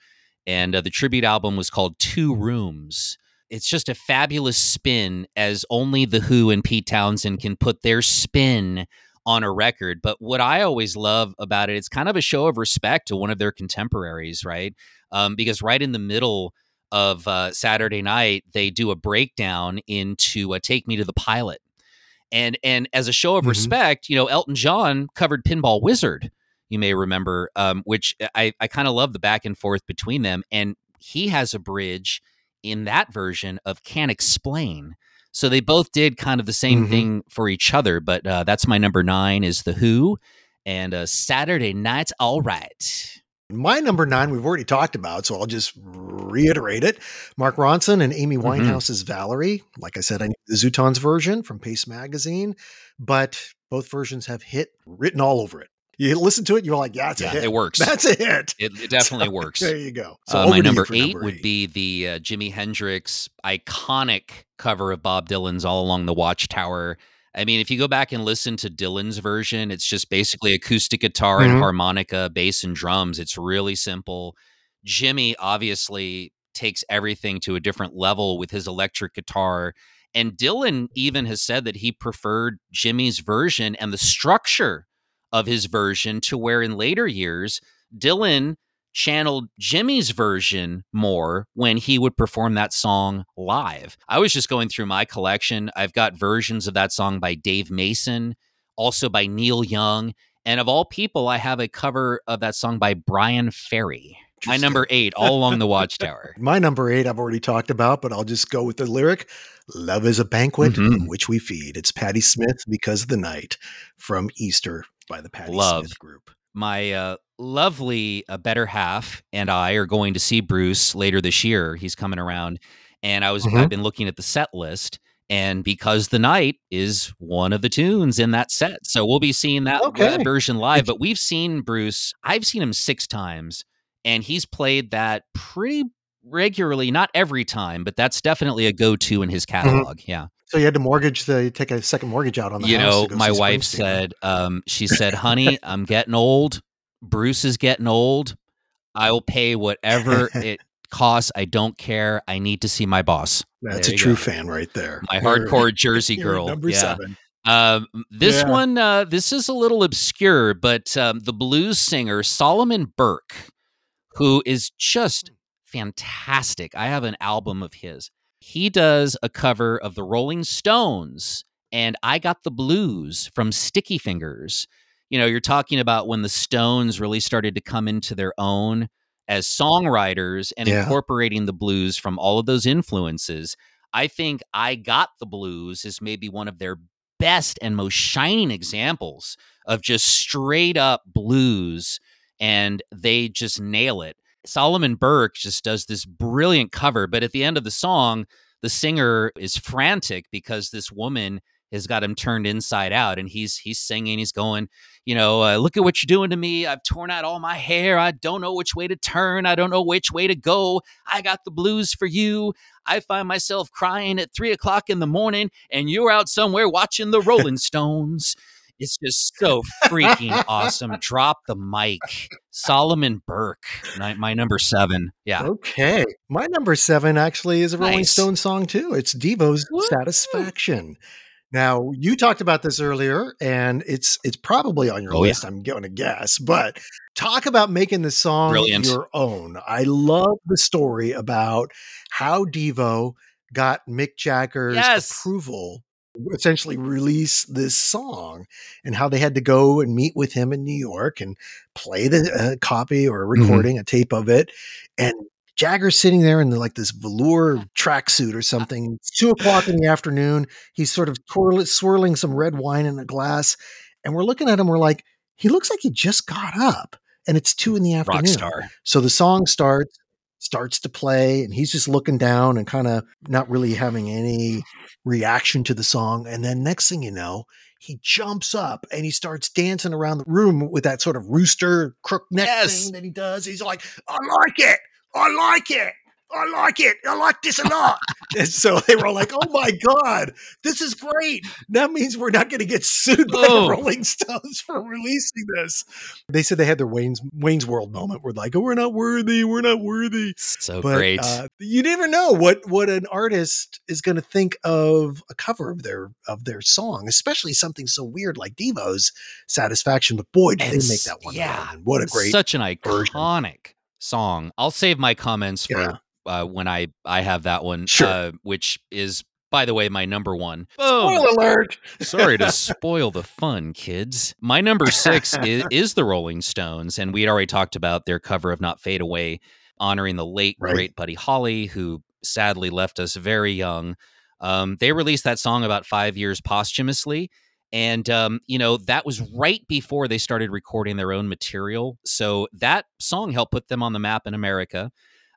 And uh, the tribute album was called Two Rooms. It's just a fabulous spin, as only The Who and Pete Townshend can put their spin on a record. But what I always love about it, it's kind of a show of respect to one of their contemporaries, right? Um, because right in the middle of uh, Saturday night, they do a breakdown into uh, "Take Me to the Pilot," and and as a show of Mhm. respect, you know, Elton John covered Pinball Wizard. You may remember, um, which I I kind of love the back and forth between them, and he has a bridge in that version of "Can't Explain." So they both did kind of the same Mhm. thing for each other, but uh, that's my number nine is the Who, and uh, Saturday Night's All Right. My number nine, we've already talked about, so I'll just reiterate it. Mark Ronson and Amy Mhm. Winehouse's Valerie. Like I said, I need the Zutons version from Paste Magazine, but both versions have hit written all over it. You listen to it, you're like, yeah, it's a Yeah, hit. it works. That's a hit. It, it definitely So, works. There you go. So Uh, my to you number eight would be the uh, Jimi Hendrix iconic cover of Bob Dylan's "All Along the Watchtower." I mean, if you go back and listen to Dylan's version, it's just basically acoustic guitar and Mhm. harmonica, bass and drums. It's really simple. Jimi obviously takes everything to a different level with his electric guitar. And Dylan even has said that he preferred Jimi's version and the structure of his version to where in later years, Dylan channeled Jimi's version more when he would perform that song live. I was just going through my collection. I've got versions of that song by Dave Mason, also by Neil Young, and of all people, I have a cover of that song by Bryan Ferry. My number eight, All Along the Watchtower. My number eight, I've already talked about, but I'll just go with the lyric Love is a banquet Mhm. on which we feed. It's Patti Smith because of the night from Easter by the Patti Love. Smith Group. My uh, lovely uh, better half and I are going to see Bruce later this year. He's coming around, and I was Mhm. I've been looking at the set list, And because the night is one of the tunes in that set. So we'll be seeing that, Okay. that version live. But we've seen Bruce, I've seen him six times, and he's played that pretty regularly, not every time, but that's definitely a go to in his catalog. Yeah. So you had to mortgage the take a second mortgage out on the You know, my wife said, um, she said, honey, I'm getting old. Bruce is getting old. I will pay whatever it costs. I don't care. I need to see my boss. That's There a true go. fan right there. My You're- hardcore Jersey girl. Number yeah. seven. Um, this Yeah. one, uh, this is a little obscure, but um, the blues singer Solomon Burke, who is just fantastic. I have an album of his. He does a cover of the Rolling Stones, and I got the blues from Sticky Fingers. You know, you're talking about when the Stones really started to come into their own as songwriters and Yeah. incorporating the blues from all of those influences. I think I Got the Blues is maybe one of their best and most shining examples of just straight up blues, and they just nail it. Solomon Burke just does this brilliant cover, but at the end of the song, the singer is frantic because this woman has got him turned inside out, and he's he's singing, he's going, you know, uh, look at what you're doing to me. I've torn out all my hair. I don't know which way to turn. I don't know which way to go. I got the blues for you. I find myself crying at three o'clock in the morning, and you're out somewhere watching the Rolling Stones. It's just so freaking awesome. Drop the mic. Solomon Burke, my, my number seven. Yeah. Okay. My number seven actually is a Rolling Nice. Stone song too. It's Devo's Woo. Satisfaction. Now, you talked about this earlier, and it's it's probably on your Oh, yeah. list, I'm going to guess. But talk about making the song Brilliant. your own. I love the story about how Devo got Mick Jagger's Yes. approval essentially release this song and how they had to go and meet with him in New York and play the uh, copy or a Mm-hmm. recording, a tape of it. And Jagger's sitting there in like this velour tracksuit or something. It's two o'clock in the afternoon. He's sort of twirl- swirling some red wine in a glass. And we're looking at him. We're like, he looks like he just got up and it's two in the afternoon. Rock star. So the song starts, starts to play, and he's just looking down and kind of not really having any reaction to the song. And then next thing you know, he jumps up and he starts dancing around the room with that sort of rooster crook neck Yes. thing that he does. He's like, I like it. I like it. I like it. I like this a lot. and so they were all like, oh my God, this is great. That means we're not going to get sued by the Rolling Stones for releasing this. They said they had their Wayne's Wayne's World moment where like, oh, we're not worthy. We're not worthy. So But great. uh, you never know what what an artist is going to think of a cover of their of their song, especially something so weird like Devo's Satisfaction. But boy, did And they make that one! yeah, what a great Such an version. iconic song. I'll save my comments for Yeah. Uh, when I I have that one, Sure. uh, which is by the way my number one. Boom. spoiler alert. Sorry to spoil the fun, kids. My number six is, is the Rolling Stones, and we'd already talked about their cover of "Not Fade Away," honoring the late Right. great Buddy Holly, who sadly left us very young. Um, they released that song about five years posthumously, and um, you know that was right before they started recording their own material. So that song helped put them on the map in America.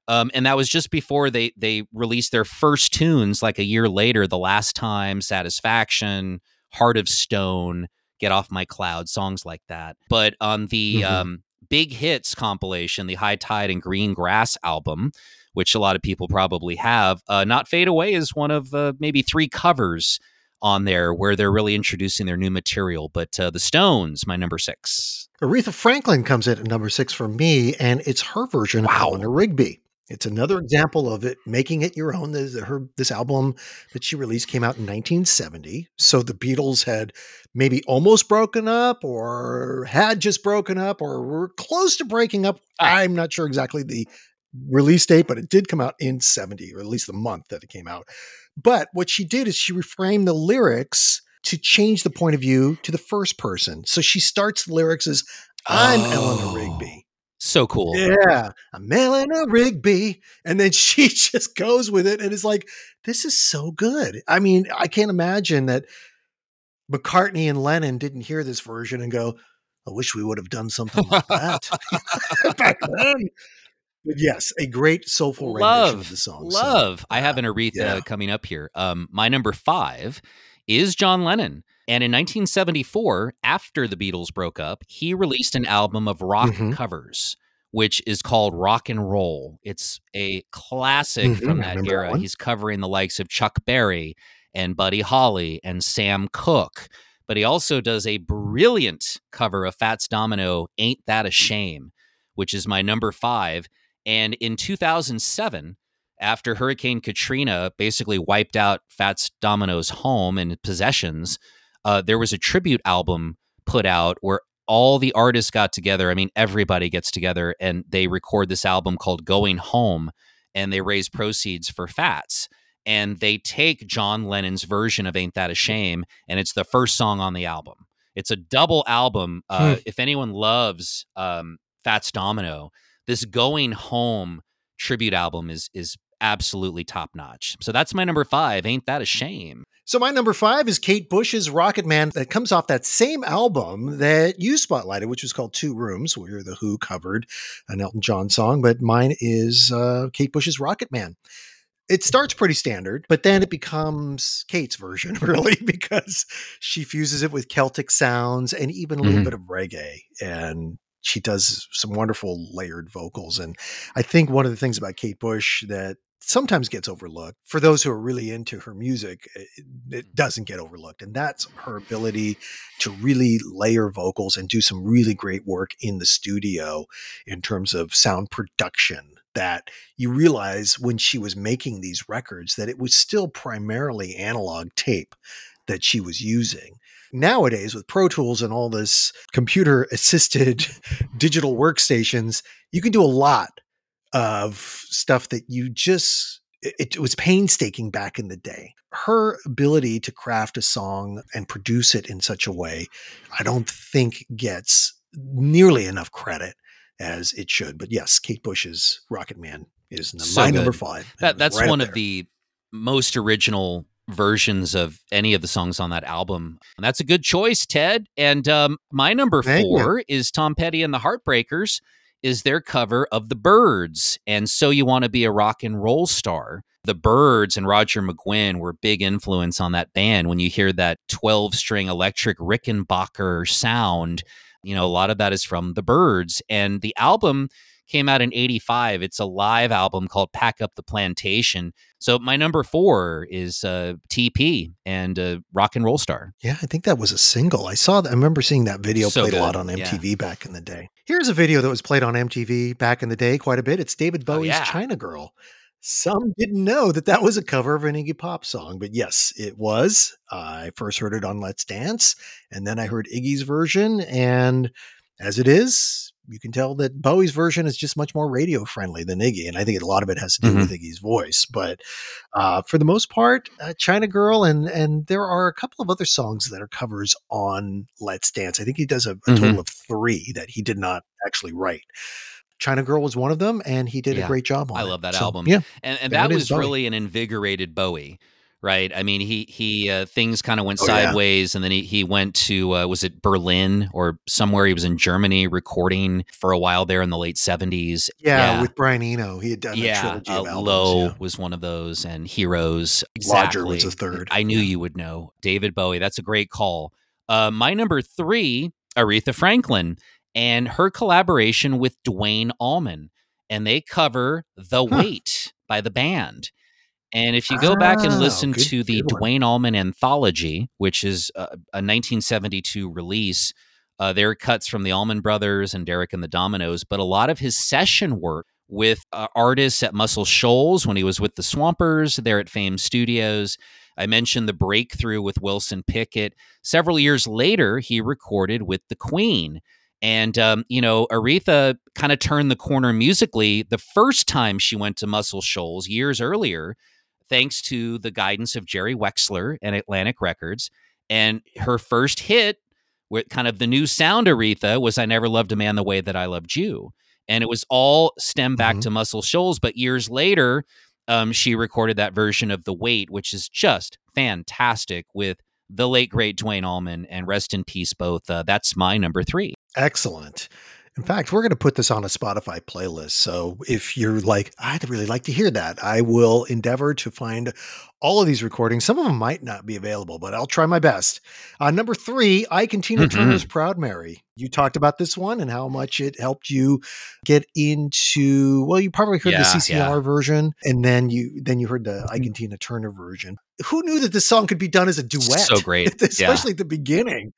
Um, and that was just before they they released their first tunes, like a year later. The last time, Satisfaction, Heart of Stone, Get Off My Cloud, songs like that. But on the Mhm. um, Big Hits compilation, the High Tide and Green Grass album, which a lot of people probably have, uh, Not Fade Away is one of uh, maybe three covers on there where they're really introducing their new material. But uh, the Stones, my number six. Aretha Franklin comes in at number six for me, and it's her version Wow. of Eleanor Rigby. It's another example of it making it your own. This, her this album that she released came out in 1970. So the Beatles had maybe almost broken up, or had just broken up, or were close to breaking up. I'm not sure exactly the release date, but it did come out in 70, or at least the month that it came out. But what she did is she reframed the lyrics to change the point of view to the first person. So she starts the lyrics as I'm Eleanor Oh. Rigby. So cool. Yeah, I'm Eleanor Rigby. And then she just goes with it and is like, this is so good. I mean, I can't imagine that McCartney and Lennon didn't hear this version and go, I wish we would have done something like that back then. But yes, a great soulful rendition of the song. so, love i have an aretha yeah. coming up here um my number five is john lennon. And in 1974 after the beatles broke up he released an album of rock Mhm. covers which is called rock and roll. It's a classic Mhm, from that remember that era. he's covering the likes of chuck berry and buddy holly and sam cooke. But he also does a brilliant cover of fats domino ain't that a shame which is my number five. And in 2007, after Hurricane Katrina basically wiped out Fats Domino's home and possessions, uh, there was a tribute album put out where all the artists got together. I mean, everybody gets together and they record this album called Going Home and they raise proceeds for Fats. And they take John Lennon's version of Ain't That a Shame, and it's the first song on the album. It's a double album. Uh, If anyone loves um, Fats Domino, this going home tribute album is is absolutely top notch. So that's my number five. Ain't that a shame? So my number five is Kate Bush's Rocket Man that comes off that same album that you spotlighted, which was called Two Rooms, where the Who covered an Elton John song, but mine is uh, Kate Bush's Rocket Man. It starts pretty standard, but then it becomes Kate's version, really, because she fuses it with Celtic sounds and even a little Mhm. bit of reggae. And she does some wonderful layered vocals. And I think one of the things about Kate Bush that sometimes gets overlooked. For those who are really into her music it, it mm-hmm. doesn't get overlooked and that's her ability to really layer vocals and do some really great work in the studio in terms of sound production that you realize when she was making these records that it was still primarily analog tape that she was using. Nowadays with pro tools and all this computer assisted digital workstations you can do a lot of stuff that you just it, it was painstaking back in the day her ability to craft a song and produce it in such a way i don't think gets nearly enough credit as it should but yes kate bush's rocket man is So my number five That that's Right one of the most original versions of any of the songs on that album. And that's a good choice, Ted. And um, my number Thank you. four is Tom Petty and the Heartbreakers. Is their cover of the Byrds and So You Want to Be a Rock and Roll Star. The Byrds and Roger McGuinn were big influence on that band. When you hear that 12 string electric Rickenbacker sound, you know, a lot of that is from the Byrds. And the album came out in 85. It's a live album called Pack Up the Plantation. So my number four is uh, TP and uh, Rock and Roll Star. Yeah, I think that was a single. I saw that. I remember seeing that video So played a lot good, on yeah. MTV back in the day. Here's a video that was played on MTV back in the day quite a bit. It's David Oh, Bowie's yeah. China Girl. Some didn't know that that was a cover of an Iggy Pop song, but yes, it was. I first heard it on Let's Dance, and then I heard Iggy's version. And as it is, you can tell that Bowie's version is just much more radio friendly than Iggy. And I think a lot of it has to do Mhm. with Iggy's voice. But uh, for the most part, uh, China Girl, and and there are a couple of other songs that are covers on Let's Dance. I think he does a, a Mhm. total of three that he did not actually write. China Girl was one of them, and he did Yeah, a great job on I it. love that So, album. Yeah, And, and That was Bowie. really an invigorated Bowie. Right, I mean, he he uh, things kind of went Oh, yeah. sideways, and then he he went to uh, was it Berlin or somewhere? He was in Germany recording for a while there in the late seventies. yeah, with Brian Eno, he had done a yeah, trilogy uh, of albums. Low yeah. was one of those, and Heroes. Exactly. Lodger was a third. I knew Yeah. you would know David Bowie. That's a great call. Uh, my number three, Aretha Franklin, and her collaboration with Duane Allman, and they cover "The Huh. Weight" by the band. And if you go back and Oh, listen good- to the. Duane Allman anthology, which is a, a 1972 release, uh, there are cuts from the Allman Brothers and Derek and the Dominos, but a lot of his session work with uh, artists at Muscle Shoals when he was with the Swampers, there at Fame Studios. I mentioned the breakthrough with Wilson Pickett. Several years later, he recorded with the Queen. And, um, you know, Aretha kind of turned the corner musically the first time she went to Muscle Shoals years earlier, thanks to the guidance of Jerry Wexler and Atlantic Records. And her first hit with kind of the new sound Aretha was I Never Loved a Man the Way That I Loved You. And it was all stemmed back Mhm. to Muscle Shoals. But years later, um, she recorded that version of The Weight, which is just fantastic with the late, great Duane Allman. And rest in peace, both. Uh, that's my number three. Excellent. In fact, we're going to put this on a Spotify playlist. So if you're like, I'd really like to hear that, I will endeavor to find all of these recordings. Some of them might not be available, but I'll try my best. Uh, number three, and Tina Mhm. Turner's Proud Mary. You talked about this one and how much it helped you get into. Well, you probably heard the CCR yeah. version, and then you then you heard the Ike and Tina Turner version. Who knew that this song could be done as a duet? So great. Yeah. especially at the beginning.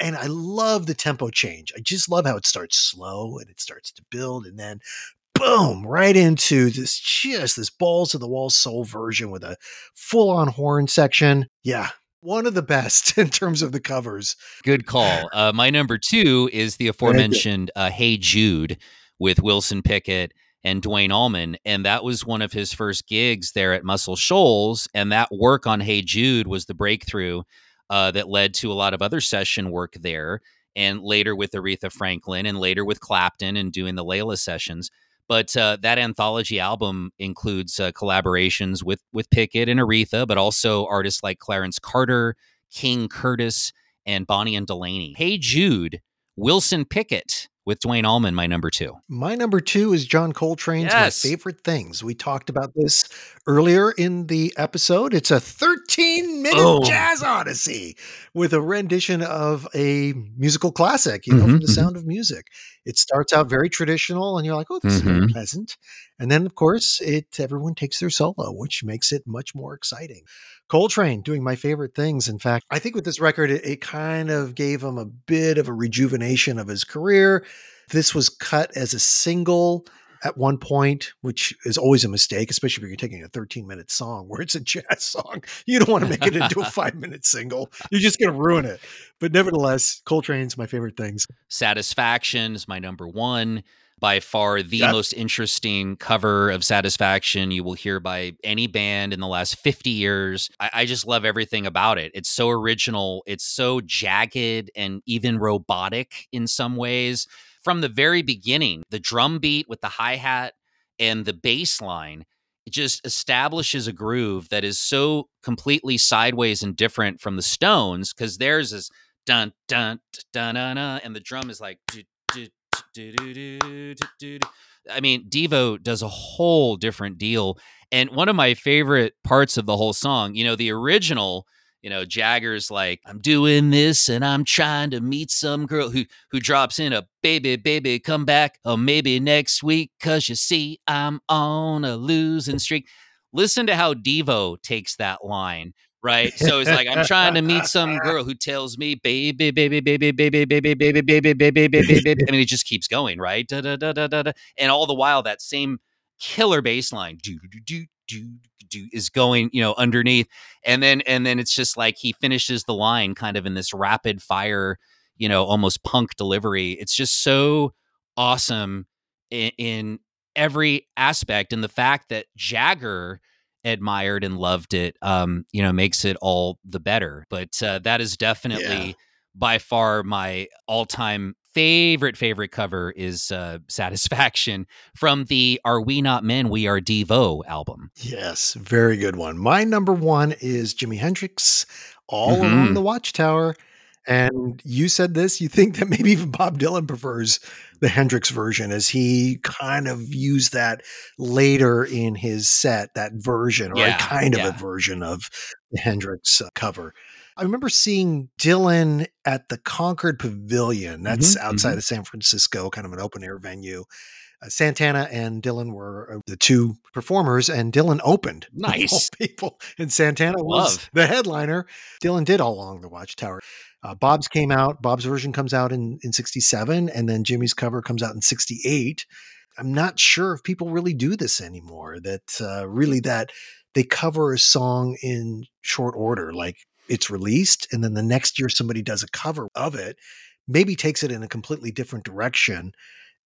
And I love the tempo change. I just love how it starts slow and it starts to build, and then boom, right into this just this balls to the wall soul version with a full on horn section. Yeah, one of the best in terms of the covers. Good call. Uh, my number two is the aforementioned uh, "Hey Jude" with Wilson Pickett and Duane Allman, and that was one of his first gigs there at Muscle Shoals. And that work on "Hey Jude" was the breakthrough uh, that led to a lot of other session work there, and later with Aretha Franklin, and later with Clapton, and doing the Layla sessions. But uh, that anthology album includes uh, collaborations with with Pickett and Aretha, but also artists like Clarence Carter, King Curtis, and Bonnie and Delaney. Hey Jude, Wilson Pickett with Duane Allman, my number two. My number two is John Coltrane's Yes. My Favorite Things. We talked about this earlier in the episode. It's a 13 minute Oh. jazz odyssey with a rendition of a musical classic, you know, from Mhm, the mhm. sound of music. It starts out very traditional and you're like, oh, this is very Mhm. pleasant. And then, of course, it everyone takes their solo, which makes it much more exciting. Coltrane doing my favorite things. In fact, I think with this record, it, it kind of gave him a bit of a rejuvenation of his career. This was cut as a single at one point, which is always a mistake, especially if you're taking a 13 minute song where it's a jazz song. You don't want to make it into a five minute single. You're just going to ruin it. But nevertheless, Coltrane's my favorite things. Satisfaction is my number one. By far the Yeah. most interesting cover of Satisfaction you will hear by any band in the last 50 years. I, I just love everything about it. It's so original, it's so jagged and even robotic in some ways. From the very beginning, the drum beat with the hi hat and the bass line just establishes a groove that is so completely sideways and different from the Stones because theirs is dun dun dun dun dun, and the drum is like. do, do, do. I mean, Devo does a whole different deal. And one of my favorite parts of the whole song, you know, the original, you know, Jagger's like, I'm doing this and I'm trying to meet some girl who who drops in a baby, baby, come back, or maybe next week, cause you see, I'm on a losing streak. Listen to how Devo takes that line. Right. So it's like, I'm trying to meet some girl who tells me, baby, baby, baby, baby, baby, baby, baby, baby, baby, baby, baby. I mean, it just keeps going, right? Da, da, da, da, da, da. And all the while, that same killer bass line do, do, do, do, do, is going, you know, underneath. And then, and then it's just like he finishes the line kind of in this rapid fire, you know, almost punk delivery. It's just so awesome in, in every aspect. And the fact that Jagger, admired and loved it um you know makes it all the better but uh, that is definitely Yeah. by far my all-time favorite favorite cover is uh satisfaction from the are we not men we are devo album Yes, very good one. My number one is Jimi Hendrix, All Mhm. Along the Watchtower. And you said this, you think that maybe even Bob Dylan prefers the Hendrix version as he kind of used that later in his set, that version, or Yeah, a kind of a version of the Hendrix uh, cover. I remember seeing Dylan at the Concord Pavilion. That's Mhm, outside mhm. of San Francisco, kind of an open air venue. Uh, Santana and Dylan were uh, the two performers, and Dylan opened. Nice. people, and Santana was the headliner. Dylan did all along the Watchtower. Uh, Bob's came out. Bob's version comes out in in '67, and then Jimi's cover comes out in '68. I'm not sure if people really do this anymore. That uh, really that they cover a song in short order, like it's released, and then the next year somebody does a cover of it, maybe takes it in a completely different direction,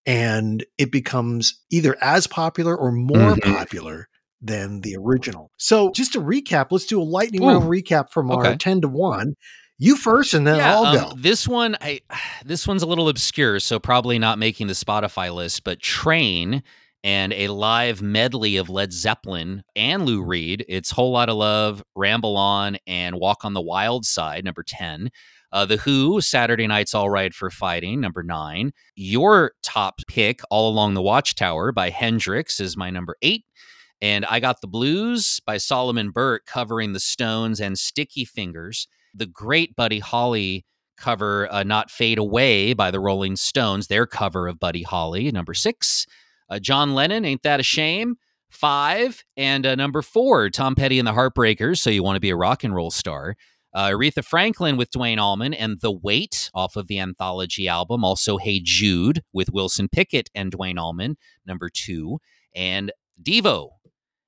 and it becomes either as popular or more Mhm. popular than the original. So just to recap, let's do a lightning Ooh, round recap from our 10 to 1. You first and then yeah, I'll um, go. this one I this one's a little obscure, so probably not making the Spotify list, but Train and a live medley of Led Zeppelin and Lou Reed. It's Whole Lot of Love, Ramble On, and Walk on the Wild Side, number 10. Uh, the Who, Saturday Night's All Right for Fighting, number nine. Your top pick, All Along the Watchtower by Hendrix, is my number eight. And I Got the Blues by Solomon Burke covering the Stones and Sticky Fingers. The great Buddy Holly cover, uh, Not Fade Away by the Rolling Stones, their cover of Buddy Holly, number six. Uh, John Lennon, Ain't That a Shame? Five. And uh, number four, Tom Petty and the Heartbreakers, So You Want to Be a Rock and Roll Star. Uh, Aretha Franklin with Duane Allman and The Weight off of the anthology album. Also, Hey Jude with Wilson Pickett and Duane Allman, number two. And Devo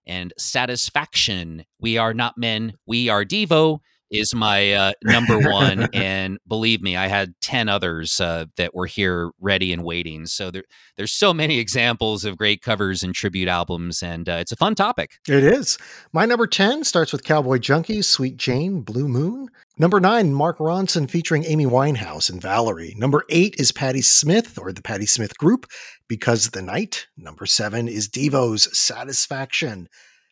and Satisfaction. We are not men, we are Devo is my uh, number one. and believe me, I had 10 others uh, that were here ready and waiting. So there, there's so many examples of great covers and tribute albums, and uh, it's a fun topic. It is. My number 10 starts with Cowboy Junkies, Sweet Jane, Blue Moon. Number nine, Mark Ronson featuring Amy Winehouse and Valerie. Number eight is Patti Smith or the Patti Smith Group, Because of the Night. Number seven is Devo's Satisfaction.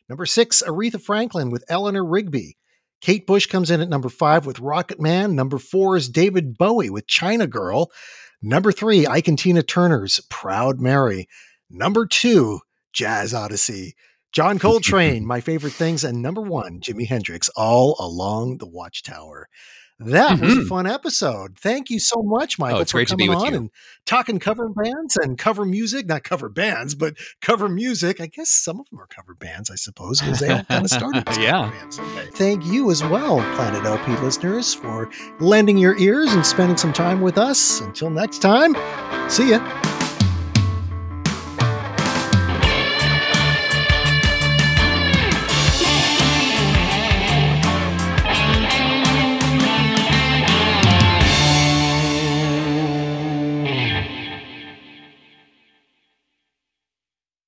Number six, Aretha Franklin with Eleanor Rigby. Kate Bush comes in at number five with Rocket Man. Number four is David Bowie with China Girl. Number three, Ike and Tina Turner's Proud Mary. Number two, Jazz Odyssey. John Coltrane, my favorite things. And number one, Jimi Hendrix, all along the Watchtower. That was a Mhm. fun episode. Thank you so much, Michael, Oh, it's for great to be coming on you. and talking cover bands and cover music. Not cover bands, but cover music. I guess some of them are cover bands, I suppose, because they all kind of started as Yeah. cover bands. Thank you as well, Planet LP listeners, for lending your ears and spending some time with us. Until next time, see ya.